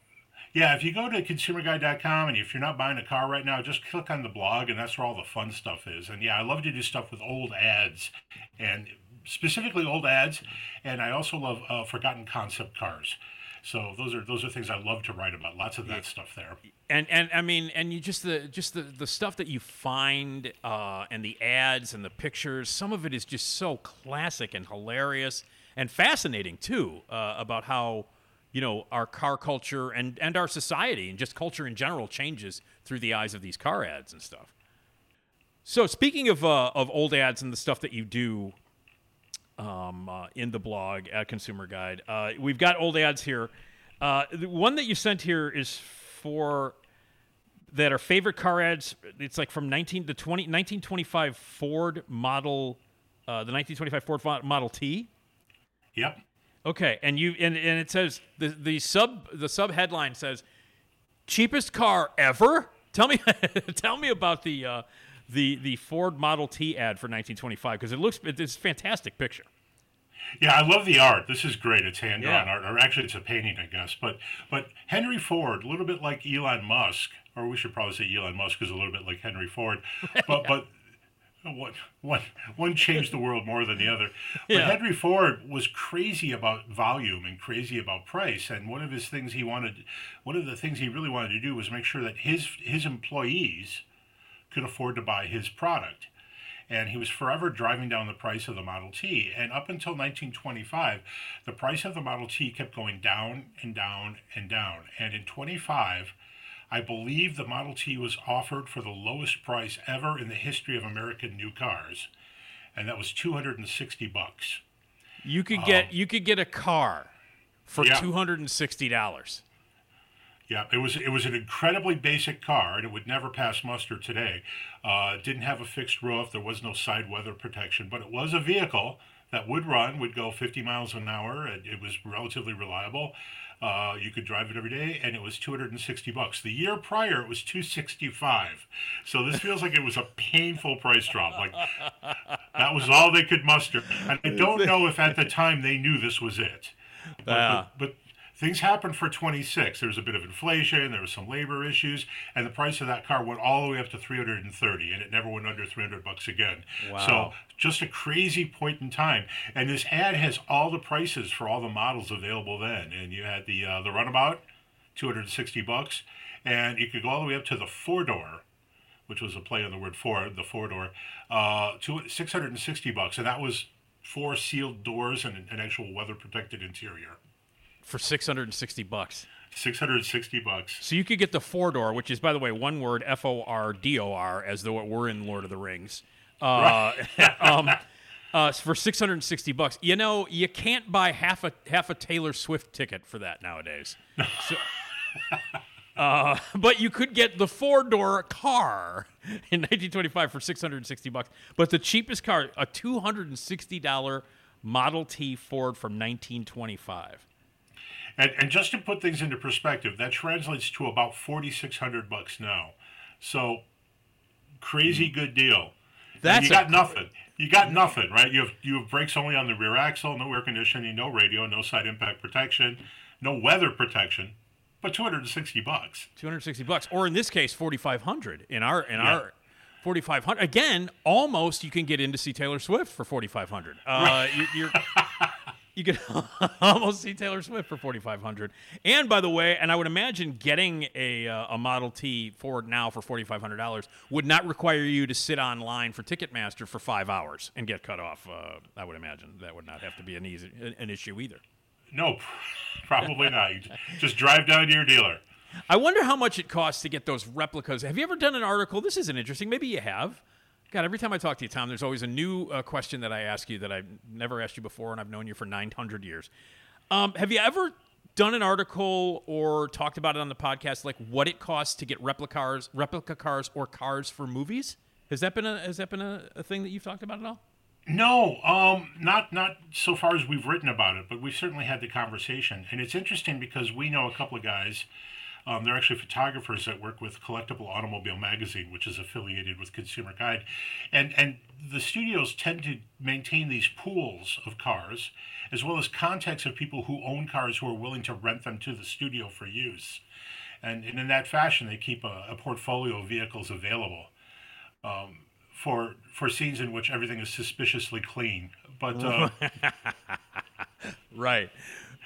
Yeah, if you go to consumerguide.com and if you're not buying a car right now, just click on the blog and that's where all the fun stuff is. And yeah, I love to do stuff with old ads and specifically old ads. And I also love uh, forgotten concept cars. So those are those are things I love to write about. Lots of that stuff there. and and I mean, and you just the just the the stuff that you find uh, and the ads and the pictures. Some of it is just so classic and hilarious and fascinating too. Uh, about how you know our car culture and and our society and just culture in general changes through the eyes of these car ads and stuff. So speaking of uh, of old ads and the stuff that you do um, uh, in the blog at Consumer Guide, uh, we've got old ads here. Uh, the one that you sent here is for that are favorite car ads. It's like from 19 the 20, 1925 Ford model, uh, the 1925 Ford Model T. Yep. Okay, and you and, and it says the the sub the sub headline says cheapest car ever. Tell me [laughs] tell me about the uh, the the Ford Model T ad for 1925 because it looks it's a fantastic picture. Yeah, I love the art. This is great. It's hand drawn Yeah. art, or actually, it's a painting, I guess. But but Henry Ford, a little bit like Elon Musk, or we should probably say Elon Musk is a little bit like Henry Ford. [laughs] But but one one one changed the world more than the other. But Yeah. Henry Ford was crazy about volume and crazy about price. And one of his things he wanted, one of the things he really wanted to do was make sure that his his employees could afford to buy his product. And he was forever driving down the price of the Model T. And up until 1925, the price of the Model T kept going down and down and down. And in 25, I believe the Model T was offered for the lowest price ever in the history of American new cars, and that was 260 bucks. You could um, get you could get a car for yeah. $260. Yeah, it was it was an incredibly basic car, and it would never pass muster today. Uh, didn't have a fixed roof. There was no side weather protection, but it was a vehicle that would run, would go 50 miles an hour. It, it was relatively reliable. Uh, you could drive it every day, and it was 260 bucks. The year prior, it was 265. So this feels like it was a painful price drop. Like that was all they could muster. And I don't [laughs] know if at the time they knew this was it. But, Yeah. but, but things happened for 26. There was a bit of inflation, there was some labor issues, and the price of that car went all the way up to 330, and it never went under 300 bucks again. Wow. So just a crazy point in time. And this ad has all the prices for all the models available then. And you had the uh, the runabout, 260 bucks, and you could go all the way up to the four door which was a play on the word four, the four door, uh, to 660 bucks, and that was four sealed doors and an, an actual weather protected interior. For six hundred and sixty bucks. 660 bucks. So you could get the four door, which is by the way one word F O R D O R, as though it were in Lord of the Rings. Uh, [laughs] um, uh, for six hundred and sixty bucks. You know, you can't buy half a half a Taylor Swift ticket for that nowadays. So, [laughs] uh, but you could get the four door car in 1925 for 660 bucks. But the cheapest car, a $260 Model T Ford from 1925. And, and just to put things into perspective, that translates to about 4,600 bucks now. So crazy good deal. And That's you a- got nothing. You got nothing, right? You have you have brakes only on the rear axle, no air conditioning, no radio, no side impact protection, no weather protection, but 260 bucks. 260 bucks or in this case 4500 in our in Yeah. our 4500 again almost you can get in to see taylor swift for 4500 uh you, you're [laughs] you could [laughs] almost see taylor swift for 4500 and by the way and i would imagine getting a uh, a model t ford now for $4500 would not require you to sit online for ticketmaster for five hours and get cut off uh, i would imagine that would not have to be an easy an issue either No, [laughs] probably not. You just drive down to your dealer. I wonder how much it costs to get those replicas. Have you ever done an article? This isn't interesting. Maybe you have. God, every time I talk to you, Tom, there's always a new uh, question that I ask you that I've never asked you before, and I've known you for 900 years. Um, have you ever done an article or talked about it on the podcast, like what it costs to get replica cars, replica cars, or cars for movies? Has that been a has that been a, a thing that you've talked about at all? No, um, not not so far as we've written about it, but we've certainly had the conversation, and it's interesting because we know a couple of guys. Um, they're actually photographers that work with Collectible Automobile Magazine, which is affiliated with Consumer Guide, and and the studios tend to maintain these pools of cars, as well as contacts of people who own cars who are willing to rent them to the studio for use, and, and in that fashion they keep a, a portfolio of vehicles available for for scenes in which everything is suspiciously clean. But uh, [laughs] Right,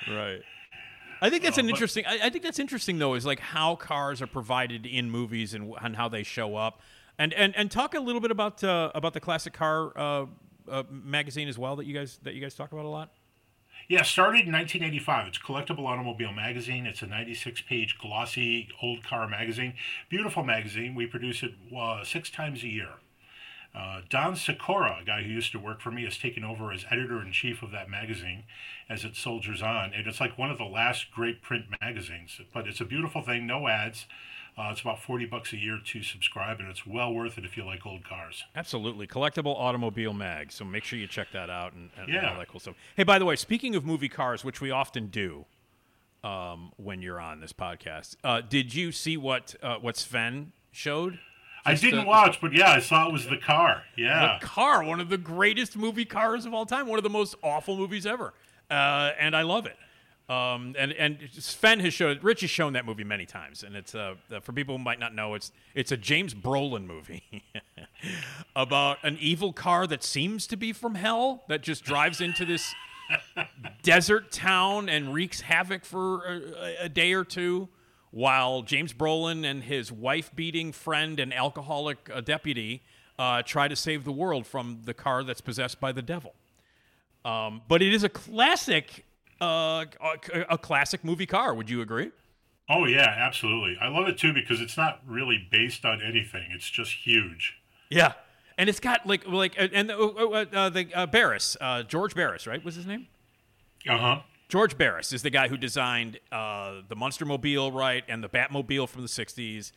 right. I think that's an interesting. I, I think that's interesting though, is like how cars are provided in movies and, and how they show up, and and and talk a little bit about uh, about the classic car uh, uh, magazine as well that you guys that you guys talk about a lot. Yeah, started in 1985. It's Collectible Automobile Magazine. It's a 96 page glossy old car magazine. Beautiful magazine. We produce it uh, six times a year. Uh, Don Sikora, a guy who used to work for me, has taken over as editor in chief of that magazine as it soldiers on. And it's like one of the last great print magazines. But it's a beautiful thing, no ads. Uh, it's about 40 bucks a year to subscribe, and it's well worth it if you like old cars. Absolutely. Collectible Automobile Mag. So make sure you check that out and, and Yeah. all that cool stuff. Hey, by the way, speaking of movie cars, which we often do um, when you're on this podcast, uh, did you see what uh, what Sven showed? I didn't uh, watch, but yeah, I saw it was the car. Yeah. The car, one of the greatest movie cars of all time, one of the most awful movies ever, uh, and I love it. Um, and and Sven has showed Rich has shown that movie many times, and it's uh, for people who might not know, it's it's a James Brolin movie [laughs] about an evil car that seems to be from hell that just drives into this [laughs] desert town and wreaks havoc for a, a day or two while James Brolin and his wife beating friend and alcoholic uh, deputy uh, try to save the world from the car that's possessed by the devil. Um, but it is a classic, uh, a, a classic movie car. Would you agree? Oh yeah, absolutely. I love it too because it's not really based on anything. It's just huge. Yeah, and it's got like like and uh, uh, uh, the uh, Barris, uh, George Barris, right? Was his name? Uh huh. George Barris is the guy who designed uh, the Monster Mobile, right, and the Batmobile from the '60s.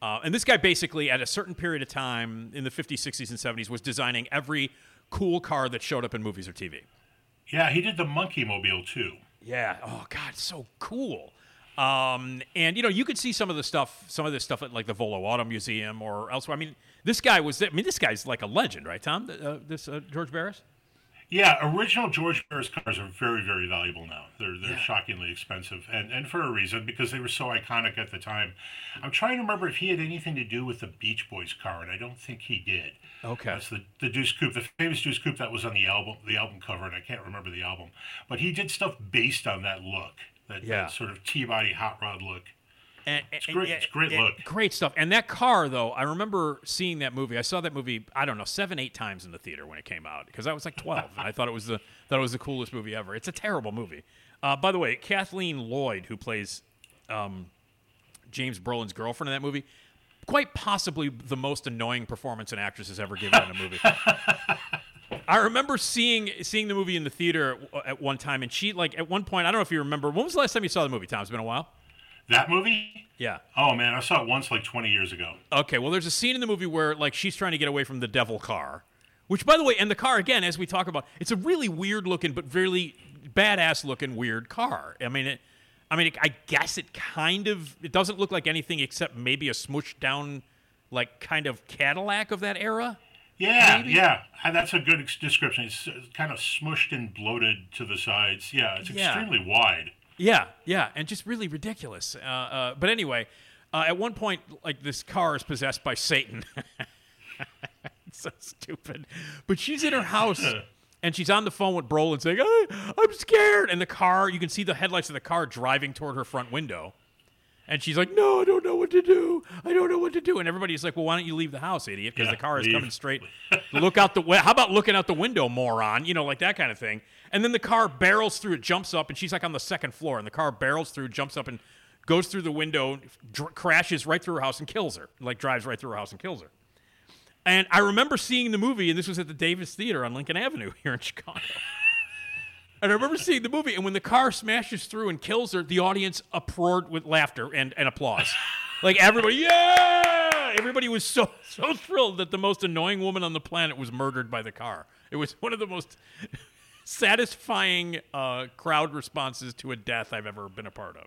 Uh, and this guy basically, at a certain period of time in the '50s, '60s, and '70s, was designing every cool car that showed up in movies or TV. Yeah, he did the Monkeemobile too. Yeah. Oh God, so cool. Um, and you know, you could see some of the stuff, some of this stuff at like the Volo Auto Museum or elsewhere. I mean, this guy was. I mean, this guy's like a legend, right, Tom? Uh, this uh, George Barris. Yeah, original George Barris cars are very, very valuable now. They're they're shockingly expensive, and and for a reason because they were so iconic at the time. I'm trying to remember if he had anything to do with the Beach Boys car, and I don't think he did. Okay. That's the the Deuce Coupe, the famous Deuce Coupe that was on the album, the album cover, and I can't remember the album, but he did stuff based on that look, that, Yeah. that sort of T-body hot rod look. And, It's great- it's great look. Great stuff. And that car, though, I remember seeing that movie. I saw that movie, I don't know, seven, eight times in the theater when it came out because I was like 12 and I thought it was the thought it was the coolest movie ever. It's a terrible movie. Uh, by the way, Kathleen Lloyd, who plays um, James Brolin's girlfriend in that movie, quite possibly the most annoying performance an actress has ever given in a movie. [laughs] I remember seeing seeing the movie in the theater at, at one time, and she like at one point, I don't know if you remember. When was the last time you saw the movie, Tom? It's been a while. That movie? Yeah. Oh man, I saw it once like 20 years ago. Okay, well, there's a scene in the movie where like she's trying to get away from the devil car, which, by the way, and the car again, as we talk about, it's a really weird looking but really badass looking weird car. I mean, it, I mean, I guess it kind of it doesn't look like anything except maybe a smushed down, like kind of Cadillac of that era. Yeah, Maybe? yeah, Uh, that's a good description. It's uh, kind of smushed and bloated to the sides. Yeah, it's Yeah. extremely wide. Yeah, yeah, and just really ridiculous. Uh, uh, but anyway, uh, at one point, like this car is possessed by Satan. [laughs] it's so stupid. But she's in her house [clears throat] and she's on the phone with Brolin saying, "I'm scared," and the car, you can see the headlights of the car driving toward her front window. And she's like, "No, I don't know what to do. I don't know what to do." And everybody's like, "Well, why don't you leave the house, idiot? Because Yeah, the car is leave. coming straight. Look out the way. How about looking out the window, moron? You know, like that kind of thing." And then the car barrels through. It jumps up, and she's like on the second floor. And the car barrels through, jumps up, and goes through the window, dr- crashes right through her house, and kills her. Like drives right through her house and kills her. And I remember seeing the movie, and this was at the Davis Theater on Lincoln Avenue [laughs] here in Chicago. And I remember seeing the movie, and when the car smashes through and kills her, the audience uproared with laughter and, and applause. like everybody, yeah! Everybody was so [laughs] so thrilled that the most annoying woman on the planet was murdered by the car. It was one of the most [laughs] satisfying uh, crowd responses to a death I've ever been a part of.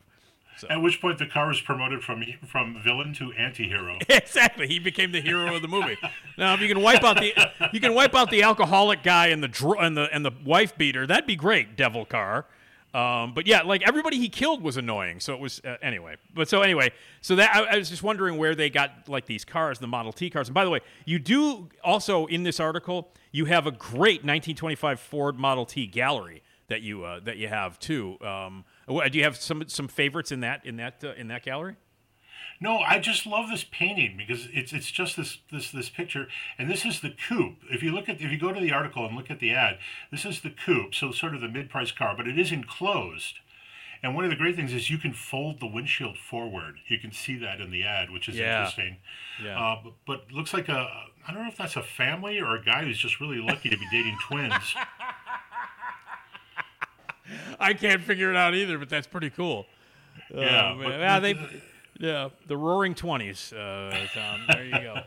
At which point, the car was promoted from from villain to anti-hero. [laughs] exactly. He became the hero of the movie. Now, if you can wipe out the you can wipe out the alcoholic guy and the dr- and the and the wife beater, that'd be great, Devil Car. Um, but yeah, like everybody he killed was annoying. So it was uh, anyway. But so anyway, so that I, I was just wondering where they got like these cars, the Model T cars. And by the way, you do also in this article you have a great 1925 Ford Model T gallery that you uh, that you have too. Um, do you have some some favorites in that in that uh, in that gallery? No, I just love this painting because it's it's just this this this picture, and this is the coupe. If you look at if you go to the article and look at the ad, this is the coupe, so sort of the mid-price car, but it is enclosed. And one of the great things is you can fold the windshield forward. You can see that in the ad, which is Yeah. interesting. Yeah. Uh, but, but looks like a I don't know if that's a family or a guy who's just really lucky to be dating twins. [laughs] I can't figure it out either, but that's pretty cool. Yeah, Oh, but- man. yeah, they, [laughs] yeah, the Roaring Twenties, uh, Tom. There you go.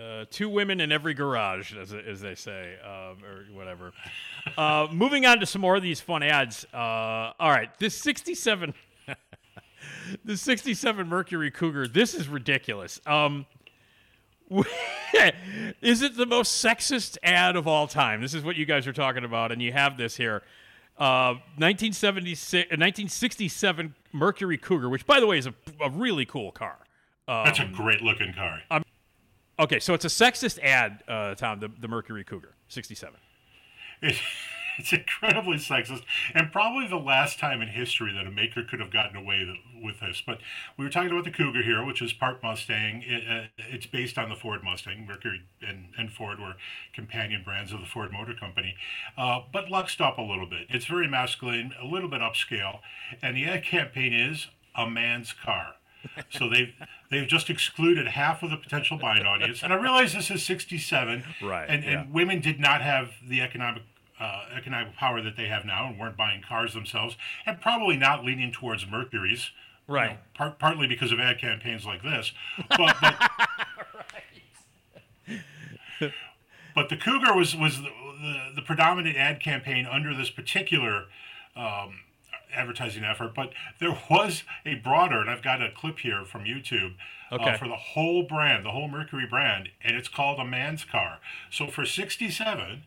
Uh, two women in every garage, as, as they say, um, or whatever. Uh, moving on to some more of these fun ads. Uh, all right, this '67, the '67 Mercury Cougar. This is ridiculous. Um, [laughs] is it the most sexist ad of all time? This is what you guys are talking about, and you have this here. Uh, 1976, uh, 1967 Mercury Cougar, which, by the way, is a, a really cool car. That's a great looking car. Okay, so it's a sexist ad, uh, Tom, the, the Mercury Cougar, 67. [laughs] It, it's incredibly sexist, and probably the last time in history that a maker could have gotten away with this. But we were talking about the Cougar here, which is part Mustang. It, uh, it's based on the Ford Mustang. Mercury and, and Ford were companion brands of the Ford Motor Company, uh, but luxed up a little bit. It's very masculine, a little bit upscale, and the ad campaign is a man's car. so they've they've just excluded half of the potential buying audience, and I realize this is '67, Right, And, yeah. and women did not have the economic uh, economic power that they have now, and weren't buying cars themselves, and probably not leaning towards Mercuries, you Right. know, part, partly because of ad campaigns like this, but. but [laughs] [laughs] But the Cougar was was the, the, the predominant ad campaign under this particular um, advertising effort. But there was a broader, and I've got a clip here from YouTube Okay. uh, for the whole brand, the whole Mercury brand, and it's called a man's car. So for '67,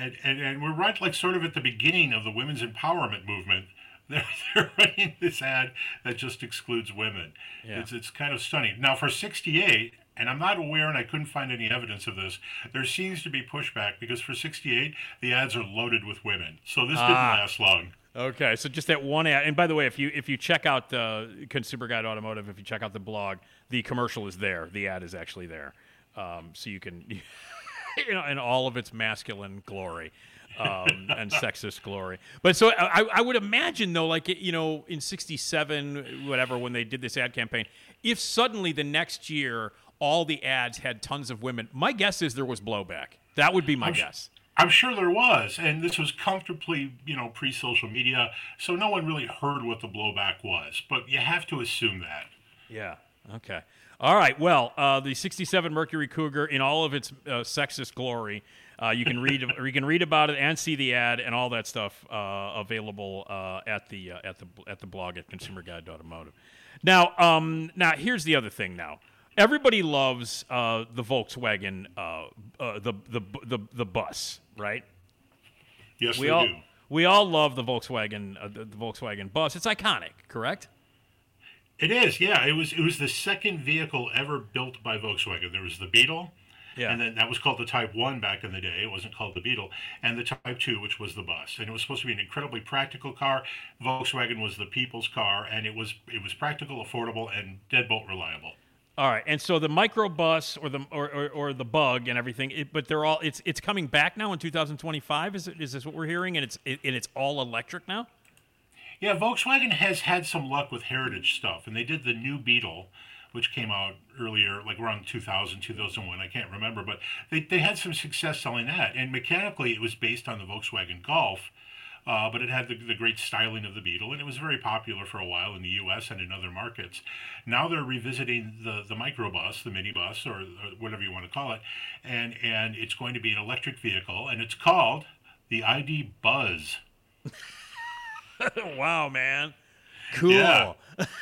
and, and and we're right like sort of at the beginning of the women's empowerment movement. [laughs] They're, they're running this ad that just excludes women. Yeah. It's it's kind of stunning. Now for '68, and I'm not aware, and I couldn't find any evidence of this. There seems to be pushback because for '68 the ads are loaded with women, so this didn't Ah. last long. Okay, so just that one ad. And by the way, if you if you check out the Consumer Guide Automotive, if you check out the blog, the commercial is there. The ad is actually there, um, so you can, [laughs] [laughs] you know, in all of its masculine glory. um, and sexist glory, but so I, I would imagine though, like you know, in '67, whatever, when they did this ad campaign, if suddenly the next year all the ads had tons of women, my guess is there was blowback. That would be my I'm sh- guess. I'm sure there was, and this was comfortably, you know, pre-social media, so no one really heard what the blowback was. But you have to assume that. Yeah. Okay. All right. Well, uh, the '67 Mercury Cougar in all of its uh, sexist glory. Uh, you can read [laughs] you can read about it and see the ad and all that stuff uh, available uh, at the uh, at the at the blog at Consumer Guide Automotive. Now, um, now here's the other thing. Now, everybody loves uh, the Volkswagen, uh, uh, the, the the the bus, right? Yes, We all do. we all love the Volkswagen uh, the, the Volkswagen bus. It's iconic, correct? It is, yeah. It was it was the second vehicle ever built by Volkswagen. There was the Beetle, Yeah. and then that was called the Type One back in the day. It wasn't called the Beetle, and the Type Two, which was the bus. And it was supposed to be an incredibly practical car. Volkswagen was the people's car, and it was it was practical, affordable, and deadbolt reliable. All right, and so the microbus or the or, or, or the bug and everything, it, but they're all it's it's coming back now in 2025. Is it is this what we're hearing? And it's it, and it's all electric now. Yeah, Volkswagen has had some luck with heritage stuff, and they did the new Beetle, which came out earlier, like around 2000, 2001. I can't remember, but they, they had some success selling that. And mechanically, it was based on the Volkswagen Golf, uh, but it had the, the great styling of the Beetle, and it was very popular for a while in the U.S. and in other markets. Now they're revisiting the, the microbus, the minibus, or, or whatever you want to call it, and, and it's going to be an electric vehicle, and it's called the ID Buzz. [laughs] [laughs] wow, man, cool. Yeah.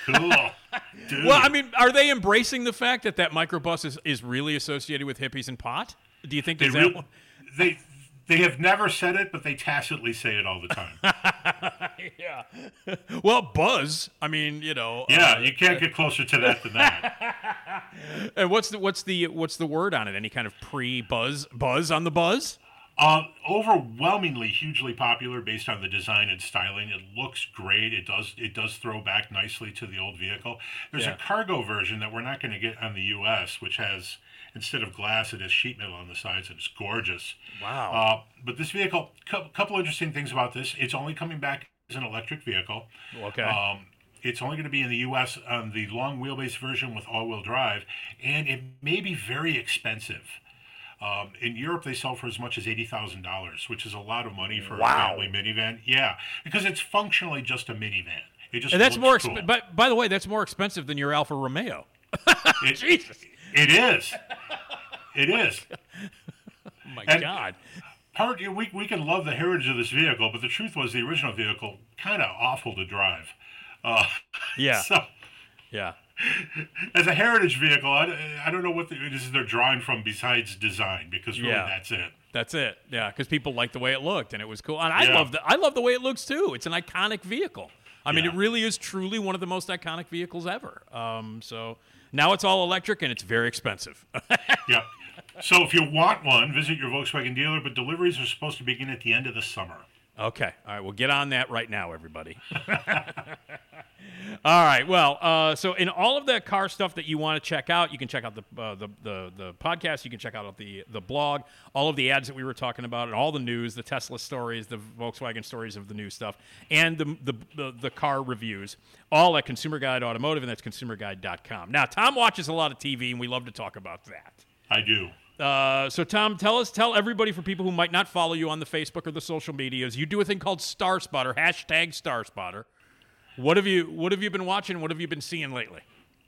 Cool. [laughs] Dude. Well, I mean, are they embracing the fact that that microbus is, is really associated with hippies and pot? Do you think They, that? [laughs] they they have never said it, but they tacitly say it all the time. yeah. well, buzz. I mean, you know. yeah, uh, you can't get closer to that than that. and what's the what's the what's the word on it? Any kind of pre buzz buzz on the buzz? Uh, overwhelmingly hugely popular based on the design and styling. It looks great. It does it does throw back nicely to the old vehicle. There's Yeah. a cargo version that we're not going to get on the U.S., which has instead of glass, it has sheet metal on the sides, and it's gorgeous. Wow. Uh, but this vehicle, a couple interesting things about this. It's only coming back as an electric vehicle. Okay. Um, it's only going to be in the U.S. on the long wheelbase version with all-wheel drive, and it may be very expensive. Um, in Europe, they sell for as much as eighty thousand dollars, which is a lot of money for Wow. a family minivan. Yeah, because it's functionally just a minivan. It just and that's looks more. cool. But by the way, that's more expensive than your Alfa Romeo. It- [laughs] Jesus. It is. It is. Oh [laughs] my And- God. Part we we can love the heritage of this vehicle, but the truth was the original vehicle kind of awful to drive. Uh, Yeah. [laughs] So Yeah. [laughs] as a heritage vehicle, I, I don't know what the, it is they're drawing from besides design because really Yeah. that's it. That's it. Yeah, because people liked the way it looked, and it was cool. And I Yeah. love the I love the way it looks too. It's an iconic vehicle. I mean, it really is truly one of the most iconic vehicles ever. Um, so now it's all electric, and it's very expensive. [laughs] Yep. So if you want one, visit your Volkswagen dealer, but deliveries are supposed to begin at the end of the summer. Okay. All right. We'll get on that right now, everybody. [laughs] all right. Well, uh, so in all of that car stuff that you want to check out, you can check out the, uh, the the the podcast. You can check out the the blog, all of the ads that we were talking about, and all the news, the Tesla stories, the Volkswagen stories of the new stuff, and the the the, the car reviews, all at Consumer Guide Automotive, and that's consumerguide.com. Now, Tom watches a lot of TV, and we love to talk about that. I do. Uh, so Tom, tell us, tell everybody for people who might not follow you on the Facebook or the social medias, you do a thing called Star Spotter, hashtag Star Spotter. What have you What have you been watching? What have you been seeing lately?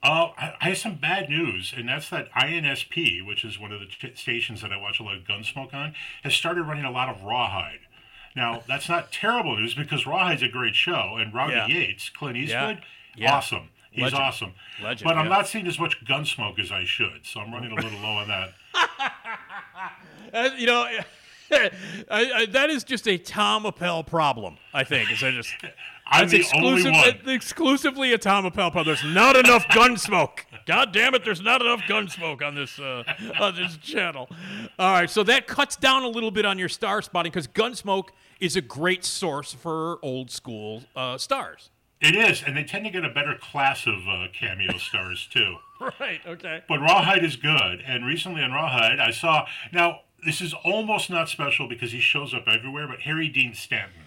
Uh, I, I have some bad news, and that's that INSP, which is one of the ch- stations that I watch a lot of Gunsmoke on, has started running a lot of Rawhide. Now, that's not terrible news because Rawhide's a great show, and Rowdy Yeah. Yates, Clint Eastwood, Yeah. awesome. He's Legend. awesome. Legend, but I'm yeah. not seeing as much Gunsmoke as I should, so I'm running a little low on that. [laughs] Uh, you know, [laughs] I, I, that is just a Tom Appel problem. I think is I just [laughs] I'm the only one. exclusively a Tom Appel problem. There's not enough Gunsmoke. God damn it! There's not enough Gunsmoke on this uh, on this channel. All right, so that cuts down a little bit on your star spotting because Gunsmoke is a great source for old school uh, stars. It is, and they tend to get a better class of uh, cameo stars, too. [laughs] Right. Okay. But Rawhide is good. And recently on Rawhide, I saw. Now, this is almost not special because he shows up everywhere, but Harry Dean Stanton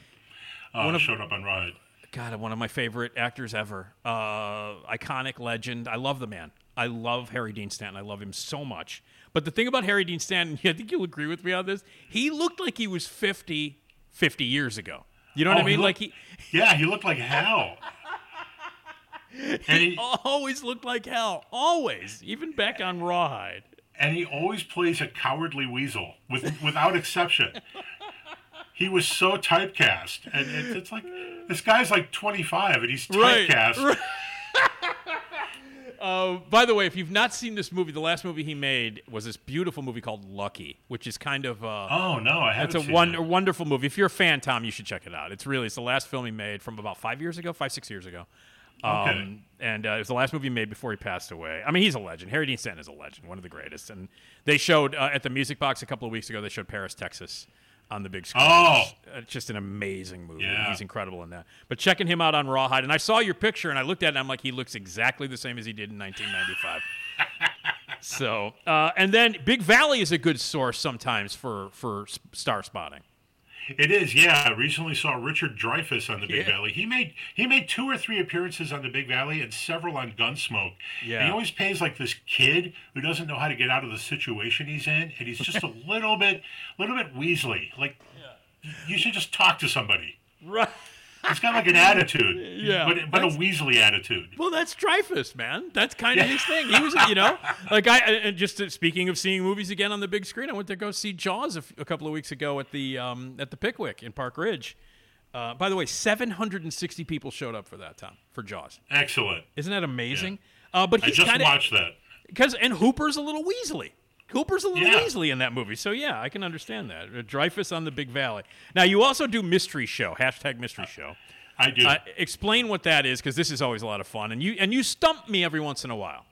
uh, of- showed up on Rawhide. God, one of my favorite actors ever. Uh, iconic legend. I love the man. I love Harry Dean Stanton. I love him so much. But the thing about Harry Dean Stanton, [laughs] I think you'll agree with me on this. He looked like he was 50, 50 years ago. You know what Oh, I mean? he like he, Yeah, he looked like hell. [laughs] and, he he, always looked like hell. Always. Even back on Rawhide. and he always plays a cowardly weasel, with, without exception. He was so typecast. And it's, it's like, this guy's like 25 and he's Right, typecast. right. Uh, by the way, if you've not seen this movie, the last movie he made was this beautiful movie called Lucky, which is kind of uh, Oh, no, I haven't It's a one, a wonderful movie. If you're a fan, Tom, you should check it out. It's really it's the last film he made from about five years ago, five six years ago. Um, Okay. And uh, it was the last movie he made before he passed away. I mean, he's a legend. Harry Dean Stanton is a legend, one of the greatest. And they showed uh, at the Music Box a couple of weeks ago. They showed Paris, Texas, on the big screen. Oh. It's, uh, just an amazing movie. Yeah. He's incredible in that. But checking him out on Rawhide, and I saw your picture, and I looked at it, and I'm like, he looks exactly the same as he did in 1995. [laughs] So, uh, and then Big Valley is a good source sometimes for for star spotting. It is, yeah. I recently saw Richard Dreyfuss on the Big Yeah. Valley. He made he made two or three appearances on the Big Valley and several on Gunsmoke. Yeah. And he always plays like this kid who doesn't know how to get out of the situation he's in, and he's just a [laughs] little bit, little bit Weasley. Like you should just talk to somebody. Right. He's got like an attitude, [laughs] Yeah, but but a Weasley attitude. Well, that's Dreyfuss, man. That's kind of his thing. He was, you know, [laughs] like I. And just uh, speaking of seeing movies again on the big screen, I went to go see Jaws a, couple of weeks ago at the um, at the Pickwick in Park Ridge. Uh, by the way, 760 people showed up for that, Tom, for Jaws. Excellent. Isn't that amazing? Uh, but I he's just kind of watched that. because and Hooper's a little Weasley. Hooper's a little Yeah. Weasley in that movie, so yeah, I can understand that. Uh, Dreyfuss on the Big Valley. Now you also do mystery show hashtag mystery show. I do. Uh, explain what that is because this is always a lot of fun, and you and you stump me every once in a while.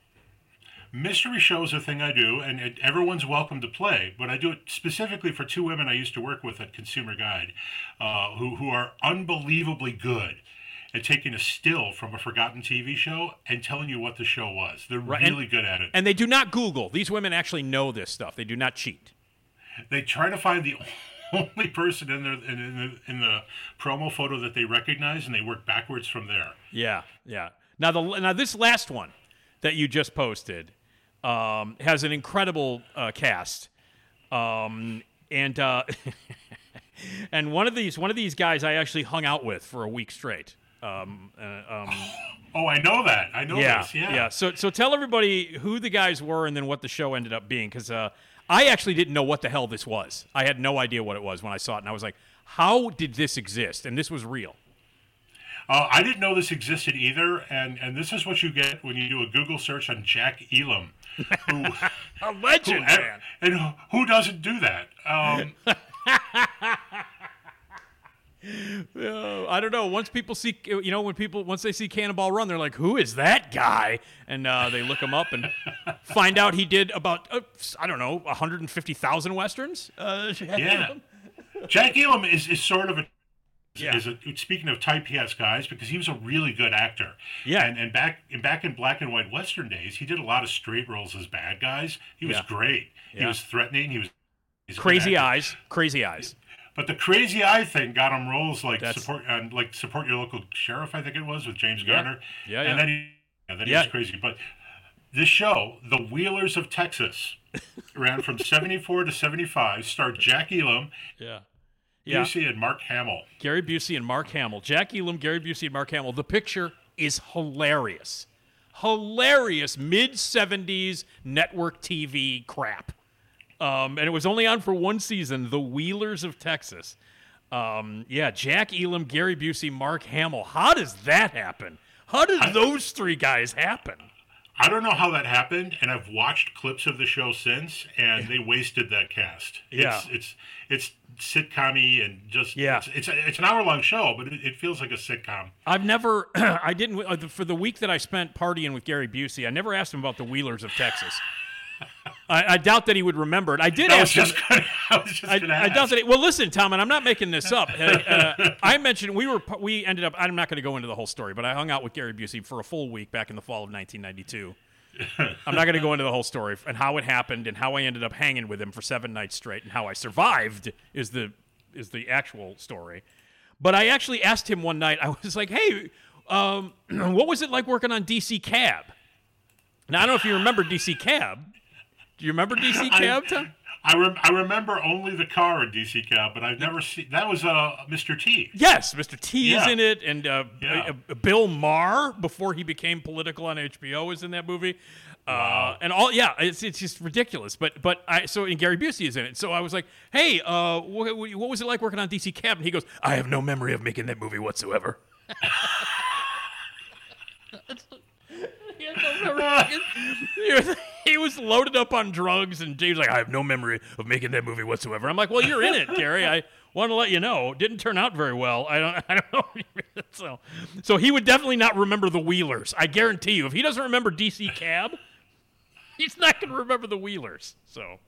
mystery show is a thing I do, and it, everyone's welcome to play. But I do it specifically for two women I used to work with at Consumer Guide, uh, who who are unbelievably good at taking a still from a forgotten TV show and telling you what the show was. They're Right, and- really good at it. And they do not Google. These women actually know this stuff. They do not cheat. they try to find the [laughs] only person in, their, in, in, the, in the promo photo that they recognize, and they work backwards from there. Yeah, yeah. Now the now this last one that you just posted um, has an incredible uh, cast, um, and uh, [laughs] and one of these one of these guys I actually hung out with for a week straight. Um, uh, um, Oh, I know that. I know yeah, this. Yeah. So so tell everybody who the guys were and then what the show ended up being because uh, I actually didn't know what the hell this was. I had no idea what it was when I saw it, and I was like, "How did this exist?" And this was real. Uh, I didn't know this existed either, and, and this is what you get when you do a Google search on Jack Elam. Who, [laughs] A [laughs] legend, who- man. And who, who doesn't do that? Um, [laughs] Uh, I don't know. Once people see, you know, when people once they see Cannonball Run, they're like, "Who is that guy?" And uh, they look him up and [laughs] find out he did about uh, I don't know, 150,000 westerns. Uh, [laughs] yeah. Jack Elam is, is sort of a Yeah. is a, speaking of typecast guys because he was a really good actor. Yeah. And and back and back in black and white western days, he did a lot of straight roles as bad guys. He was Yeah. great. He was threatening. He was he's a good Crazy eyes, crazy eyes. But the crazy eye thing got him roles like That's- support and like support your local sheriff. I think it was with James Yeah. Garner. Yeah, And yeah. then he, yeah, then Yeah. he was crazy. But this show, The Wheelers of Texas, [laughs] ran from seventy four to seventy five. Starred Jack Elam, Yeah, yeah. Busey, and Mark Hamill. Gary Busey and Mark Hamill, Jack Elam, Gary Busey and Mark Hamill. The picture is hilarious, hilarious mid '70s network TV crap. Um, and it was only on for one season. The Wheelers of Texas. Um, yeah, Jack Elam, Gary Busey, Mark Hamill. How does that happen? How did those three guys happen? I don't know how that happened, and I've watched clips of the show since, and they wasted that cast. Yeah. It's it's it's sitcom and just Yeah. It's it's, it's an hour long show, but it, it feels like a sitcom. I've never, [clears throat] I didn't, uh, for the week that I spent partying with Gary Busey, I never asked him about the Wheelers of Texas. I, I doubt that he would remember it. I did [laughs] I was ask him. just gonna, [laughs] I was just I, doubt that. It, well, listen, Tom, and I'm not making this up. [laughs] Uh, uh, I mentioned we were we ended up. I'm not going to go into the whole story, but I hung out with Gary Busey for a full week back in the fall of 1992. I'm not going to go into the whole story and how it happened and how I ended up hanging with him for seven nights straight and how I survived is the is the actual story. But I actually asked him one night. I was like, "Hey, um, [clears throat] what was it like working on DC Cab?" Now I don't know if you remember DC Cab. Do you remember DC [laughs] Cab, Tom? I, rem- I remember only the car in DC Cab, but I've never seen. That was uh, Mr. T. Yes, Mr. T is in it, and uh, Yeah. uh, Bill Maher before he became political on HBO is in that movie. Uh, and all, yeah, it's it's just ridiculous. But but I so and Gary Busey is in it. So I was like, hey, uh, what, what was it like working on DC Cab? And he goes, I have no memory of making that movie whatsoever. He had no memory. He, was, loaded up on drugs, and James like, I have no memory of making that movie whatsoever. I'm like, well, you're in it, Gary. I want to let you know. Didn't turn out very well. I don't. [laughs] I don't know. [laughs] so, so he would definitely not remember the Wheelers. I guarantee you. If he doesn't remember DC Cab, he's not going to remember the Wheelers. So.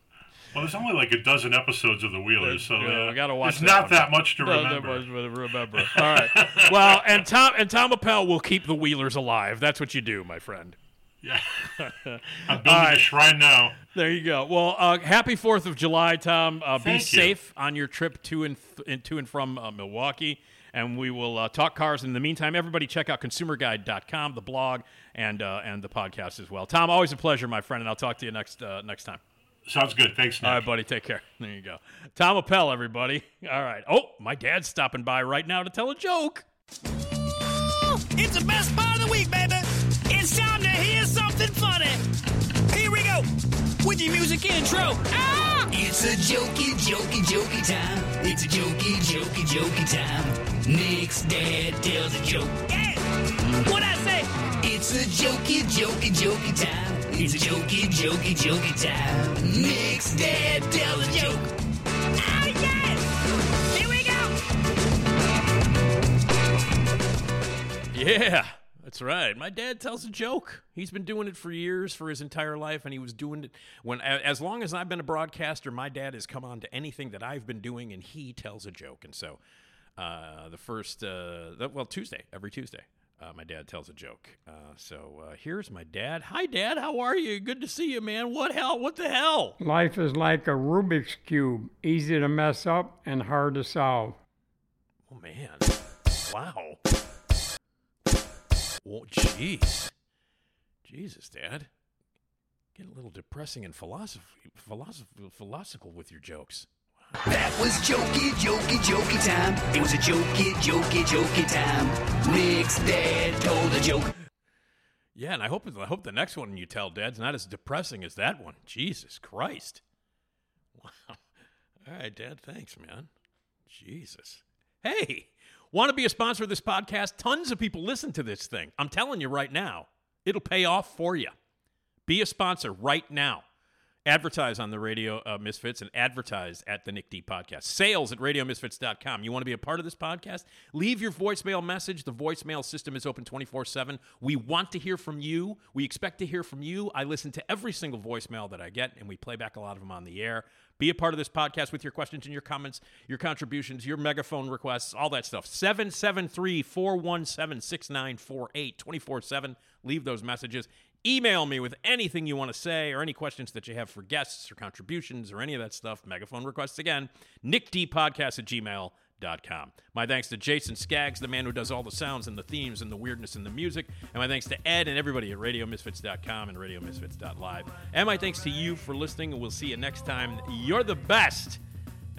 Well, there's only like a dozen episodes of The Wheelers, so Yeah, uh, we gotta watch It's not that much to No, remember. that was remember. All right. Well, and Tom and Tom Appel will keep the Wheelers alive. That's what you do, my friend. Yeah. [laughs] I'm building right. a shrine now. There you go. Well, uh, happy Fourth of July, Tom. Uh, be you. safe on your trip to and th- to and from uh, Milwaukee. And we will uh, talk cars. In the meantime, everybody check out consumerguide.com, the blog, and uh, and the podcast as well. Tom, always a pleasure, my friend, and I'll talk to you next uh, next time. Sounds good. Thanks, Nick. All right, buddy. Take care. There you go. Tom Appel, everybody. All right. Oh, my dad's stopping by right now to tell a joke. It's the best part of the week, baby. It's time to hear something funny. Here we go with your music intro. Ah! It's a jokey, jokey, jokey time. It's a jokey, jokey, jokey time. Nick's dad tells a joke. Yeah. What I say? It's a jokey, jokey, jokey time. It's a jokey, jokey, jokey time. Nick's dad tells a joke. Oh yeah! Here we go. Yeah, that's That's right. My dad tells a joke. He's been doing it for years, for his entire life, and he was doing it when, as long as I've been a broadcaster. My dad has come on to anything that I've been doing, and he tells a joke. And so, uh, the first, uh, the- well, Tuesday, every Tuesday, uh, my dad tells a joke. Uh, so uh, here's my dad. Hi, Dad. How are you? Good to see you, man. What hell? What the hell? Life is like a Rubik's Cube, easy to mess up and hard to solve. Oh man! Wow. Oh, jeez. Jesus, Dad. Getting a little depressing and philosophy, philosophy, philosophical with your jokes. That was jokey, jokey, jokey time. It was a jokey, jokey, jokey time. Nick's dad told a joke. Yeah, and I hope I hope the next one you tell, Dad's not as depressing as that one. Jesus Christ. Wow. [laughs] All right, Dad. Thanks, man. Jesus. Hey, want to be a sponsor of this podcast? Tons of people listen to this thing. I'm telling you right now, it'll pay off for you. Be a sponsor right now. Advertise on the Radio uh, Misfits and advertise at the Nick D Podcast. Sales at RadioMisfits.com. You want to be a part of this podcast? Leave your voicemail message. The voicemail system is open 24 7. We want to hear from you. We expect to hear from you. I listen to every single voicemail that I get, and we play back a lot of them on the air. Be a part of this podcast with your questions and your comments, your contributions, your megaphone requests, all that stuff. 773 417 6948 24 7. Leave those messages. Email me with anything you want to say or any questions that you have for guests or contributions or any of that stuff. Megaphone requests again. NickDpodcast at gmail.com. My thanks to Jason Skaggs, the man who does all the sounds and the themes and the weirdness in the music. And my thanks to Ed and everybody at RadioMisfits.com and RadioMisfits.live. And my thanks to you for listening. And we'll see you next time. You're the best.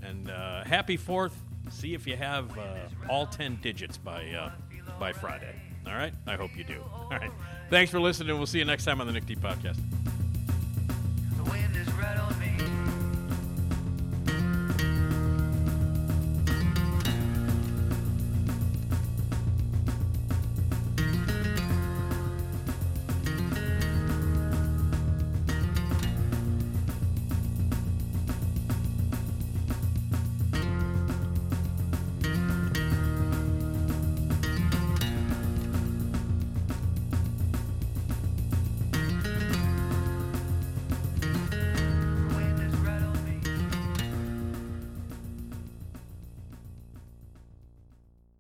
And uh, happy 4th. See if you have uh, all 10 digits by, uh, by Friday. All right? I hope you do. All right. Thanks for listening. We'll see you next time on the Nick D Podcast.